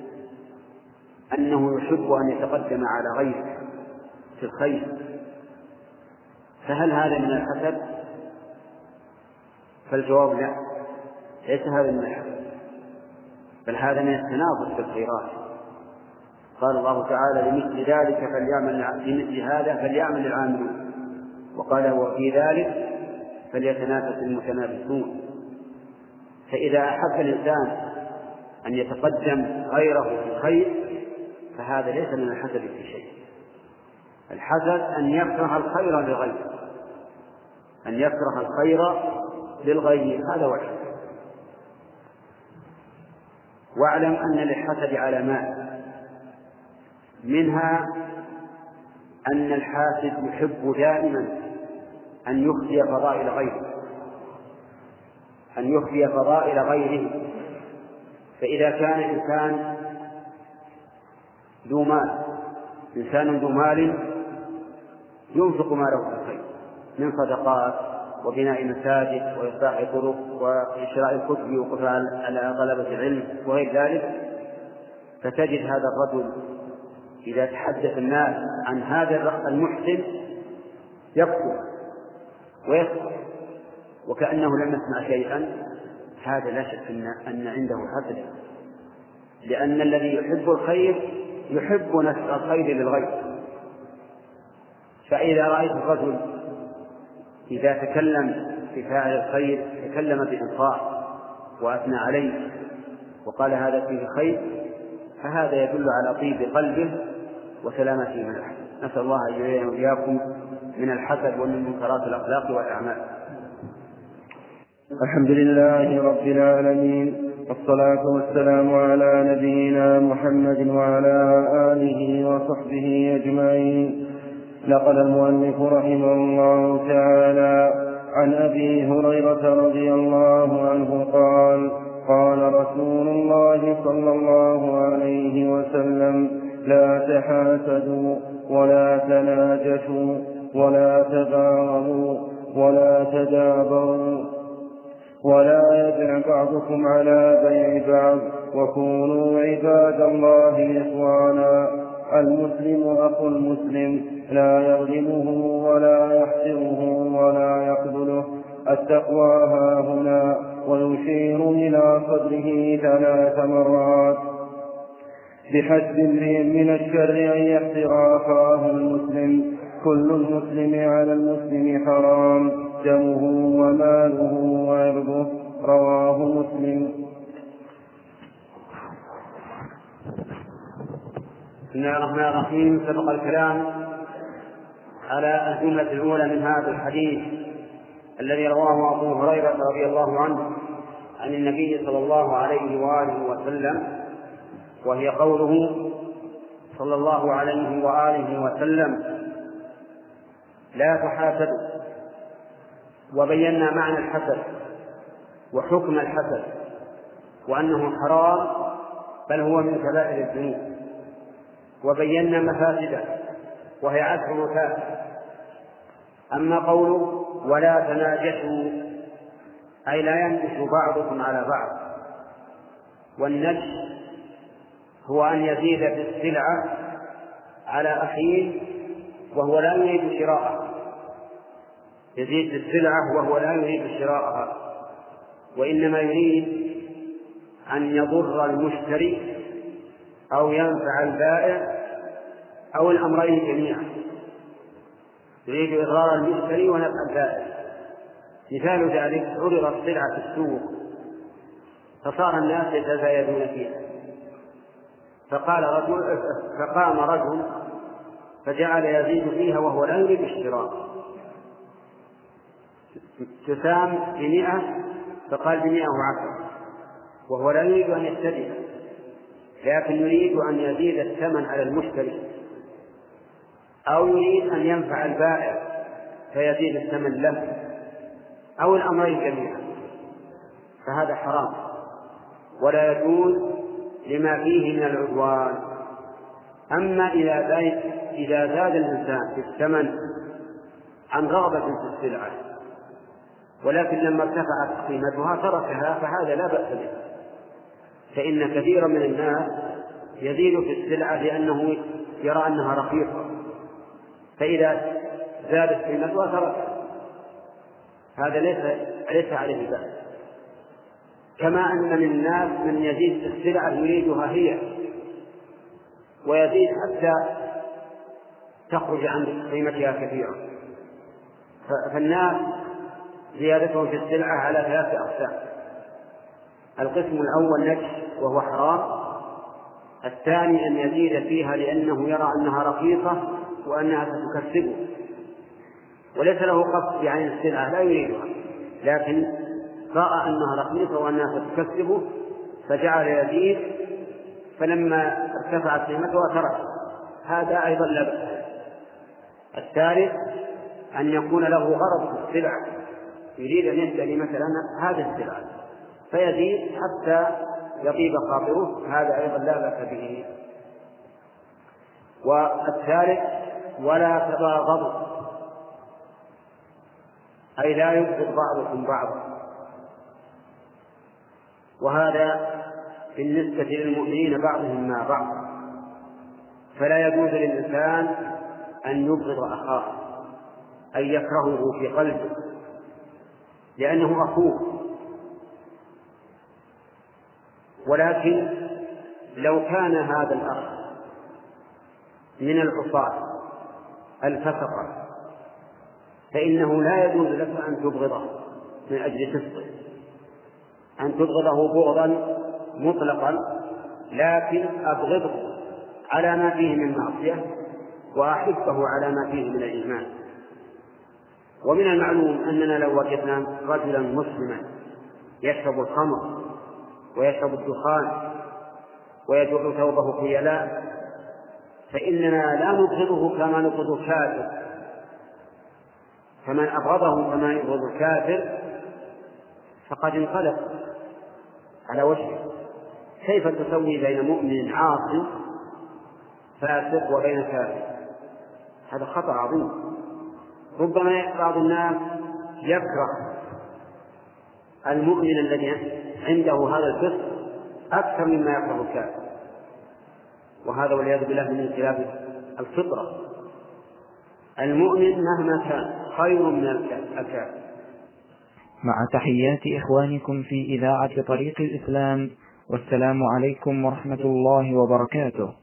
أنه يحب أن يتقدم على غيره في الخير فهل هذا من الحسد؟ فالجواب لا ليس هذا من الحسد بل هذا من التنافس في الخيرات قال الله تعالى لمثل ذلك فليعمل لمثل هذا فليعمل العاملون. وقال وفي ذلك فليتنافس المتنافسون. فإذا أحب الإنسان أن يتقدم غيره في الخير فهذا ليس من الحسد في شيء. الحسد أن يكره الخير لغيره أن يكره الخير للغير هذا الحسد واعلم أن للحسد علامات. منها أن الحاسد يحب دائما أن يخفي فضائل غيره أن يخفي فضائل غيره. فإذا كان إنسان ذو مال إنسان ذو مال ينفق ماله في الخير من صدقات وبناء مساجد وإصلاح طرق وإشراء الكتب وقفها على طلبة العلم وغير ذلك فتجد هذا الرجل إذا تحدث الناس عن هذا المحسن يكفر ويسكت وكأنه لم يسمع شيئا هذا لا شك أن أن عنده حسد لأن الذي يحب الخير يحب نشر الخير للغير. فإذا رأيت الرجل إذا تكلم في الخير تكلم بإنصاف وأثنى عليه وقال هذا فيه خير فهذا يدل على طيب قلبه وسلامته من الحسد. نسأل الله أن يعيننا وإياكم من الحسد ومن منكرات الأخلاق والأعمال. الحمد لله رب العالمين والصلاة والسلام على نبينا محمد وعلى آله وصحبه أجمعين. نقل المؤلف رحمه الله تعالى عن أبي هريرة رضي الله عنه قال قال رسول الله صلى الله عليه وسلم لا تحاسدوا ولا تناجشوا ولا تباغضوا ولا تدابروا ولا يبع بعضكم على بيع بعض وكونوا عباد الله إخوانا المسلم أخو المسلم لا يظلمه ولا يحسره ولا يخذله التقوى ها هنا ويشير إلى صدره ثلاث مرات بحسب امرئ من الشر أن يحسر أخاه المسلم. كل المسلم على المسلم حرام. دمه وماله وعرضه. رواه مسلم. بسم الله الرحمن الرحيم. سبق الكلام على الجملة الأولى من هذا الحديث الذي رواه أبو هريرة رضي الله عنه عن النبي صلى الله عليه وآله وسلم. وهي قوله صلى الله عليه وآله وسلم لا تحاسدوا. وبينا معنى الحسد وحكم الحسد وأنه حرام بل هو من كبائر الذنوب. وبينا مفاسده وهي عشر مفاسد أما قوله ولا تناجشوا أي لا ينجش بعضكم على بعض. والنجش هو أن يزيد بالسلعة على أخيه وهو لا يريد شراءها. يزيد بالسلعة وهو لا يريد شراءها. وإنما يريد أن يضر المشتري أو ينفع البائع أو الأمرين جميعا. يريد إضرار المشتري ونفع البائع. مثال ذلك عرضت السلعة في السوق. فصار الناس يتزايدون فيها. فقال رجل فقام رجل فجعل يزيد فيها وهو لا يريد الشراء تسام بمئة فقال بمئة وعشرة وهو لا يريد أن يشتري لكن يريد أن يزيد الثمن على المشتري أو يريد أن ينفع البائع فيزيد الثمن له أو الأمرين جميعا. فهذا حرام. ولا يجوز لما فيه من العدوان. أما إذا زاد إذا زاد الإنسان في الثمن عن رغبة في السلعة ولكن لما ارتفعت قيمتها تركها فهذا لا بأس به. فإن كثيرا من الناس يزيد في السلعة لأنه يرى أنها رخيصة. فإذا زادت قيمتها تركها. هذا ليس ليس عليه بأس. كما أن من الناس من يزيد في السلعة يريدها هي ويزيد حتى تخرج عن قيمتها كثيرا فالناس زيادتهم في السلعة على ثلاثة أقسام. القسم الأول نجش وهو حرام. الثاني أن يزيد فيها لأنه يرى أنها رخيصة وأنها ستكسبه. وليس له قصد بعين السلعة لا يريدها. لكن رأى أنها رخيصة وأنها ستكسبه فجعل يزيد فلما ارتفعت قيمتها ترك هذا أيضا لا بأس. الثالث أن يكون له غرض في السلعة. يريد أن يشتري مثلا هذه السلعة. فيزيد حتى يطيب خاطره هذا أيضا لا بأس به. والثالث ولا تباغضوا. أي لا يبغض بعضكم بعضا. وهذا بالنسبة للمؤمنين بعضهم مع بعض. فلا يجوز للإنسان أن يبغض أخاه أن يكرهه في قلبه لأنه أخوه. ولكن لو كان هذا الأخ من العصاة الفسقة فإنه لا يجوز لك أن تبغضه من أجل فسقه. أن تبغضه بغضا مطلقا لكن أبغضه على ما فيه من معصية وأحبه على ما فيه من الإيمان. ومن المعلوم أننا لو وجدنا رجلا مسلما يشرب الخمر ويشرب الدخان ويجر ثوبه خيلاء فإننا لا نبغضه كما نبغض الكافر. فمن أبغضه كما يبغض الكافر فقد انقلب. على وجهه. كيف تسوي بين مؤمن عاصي فاسق وبين كافر هذا خطأ عظيم. ربما بعض الناس يكره المؤمن الذي عنده هذا الفسق أكثر مما يكره الكافر. وهذا والعياذ بالله من انقلاب الفطرة. المؤمن مهما كان خير من الكافر. مع تحيات إخوانكم في إذاعة طريق الإسلام والسلام عليكم ورحمة الله وبركاته.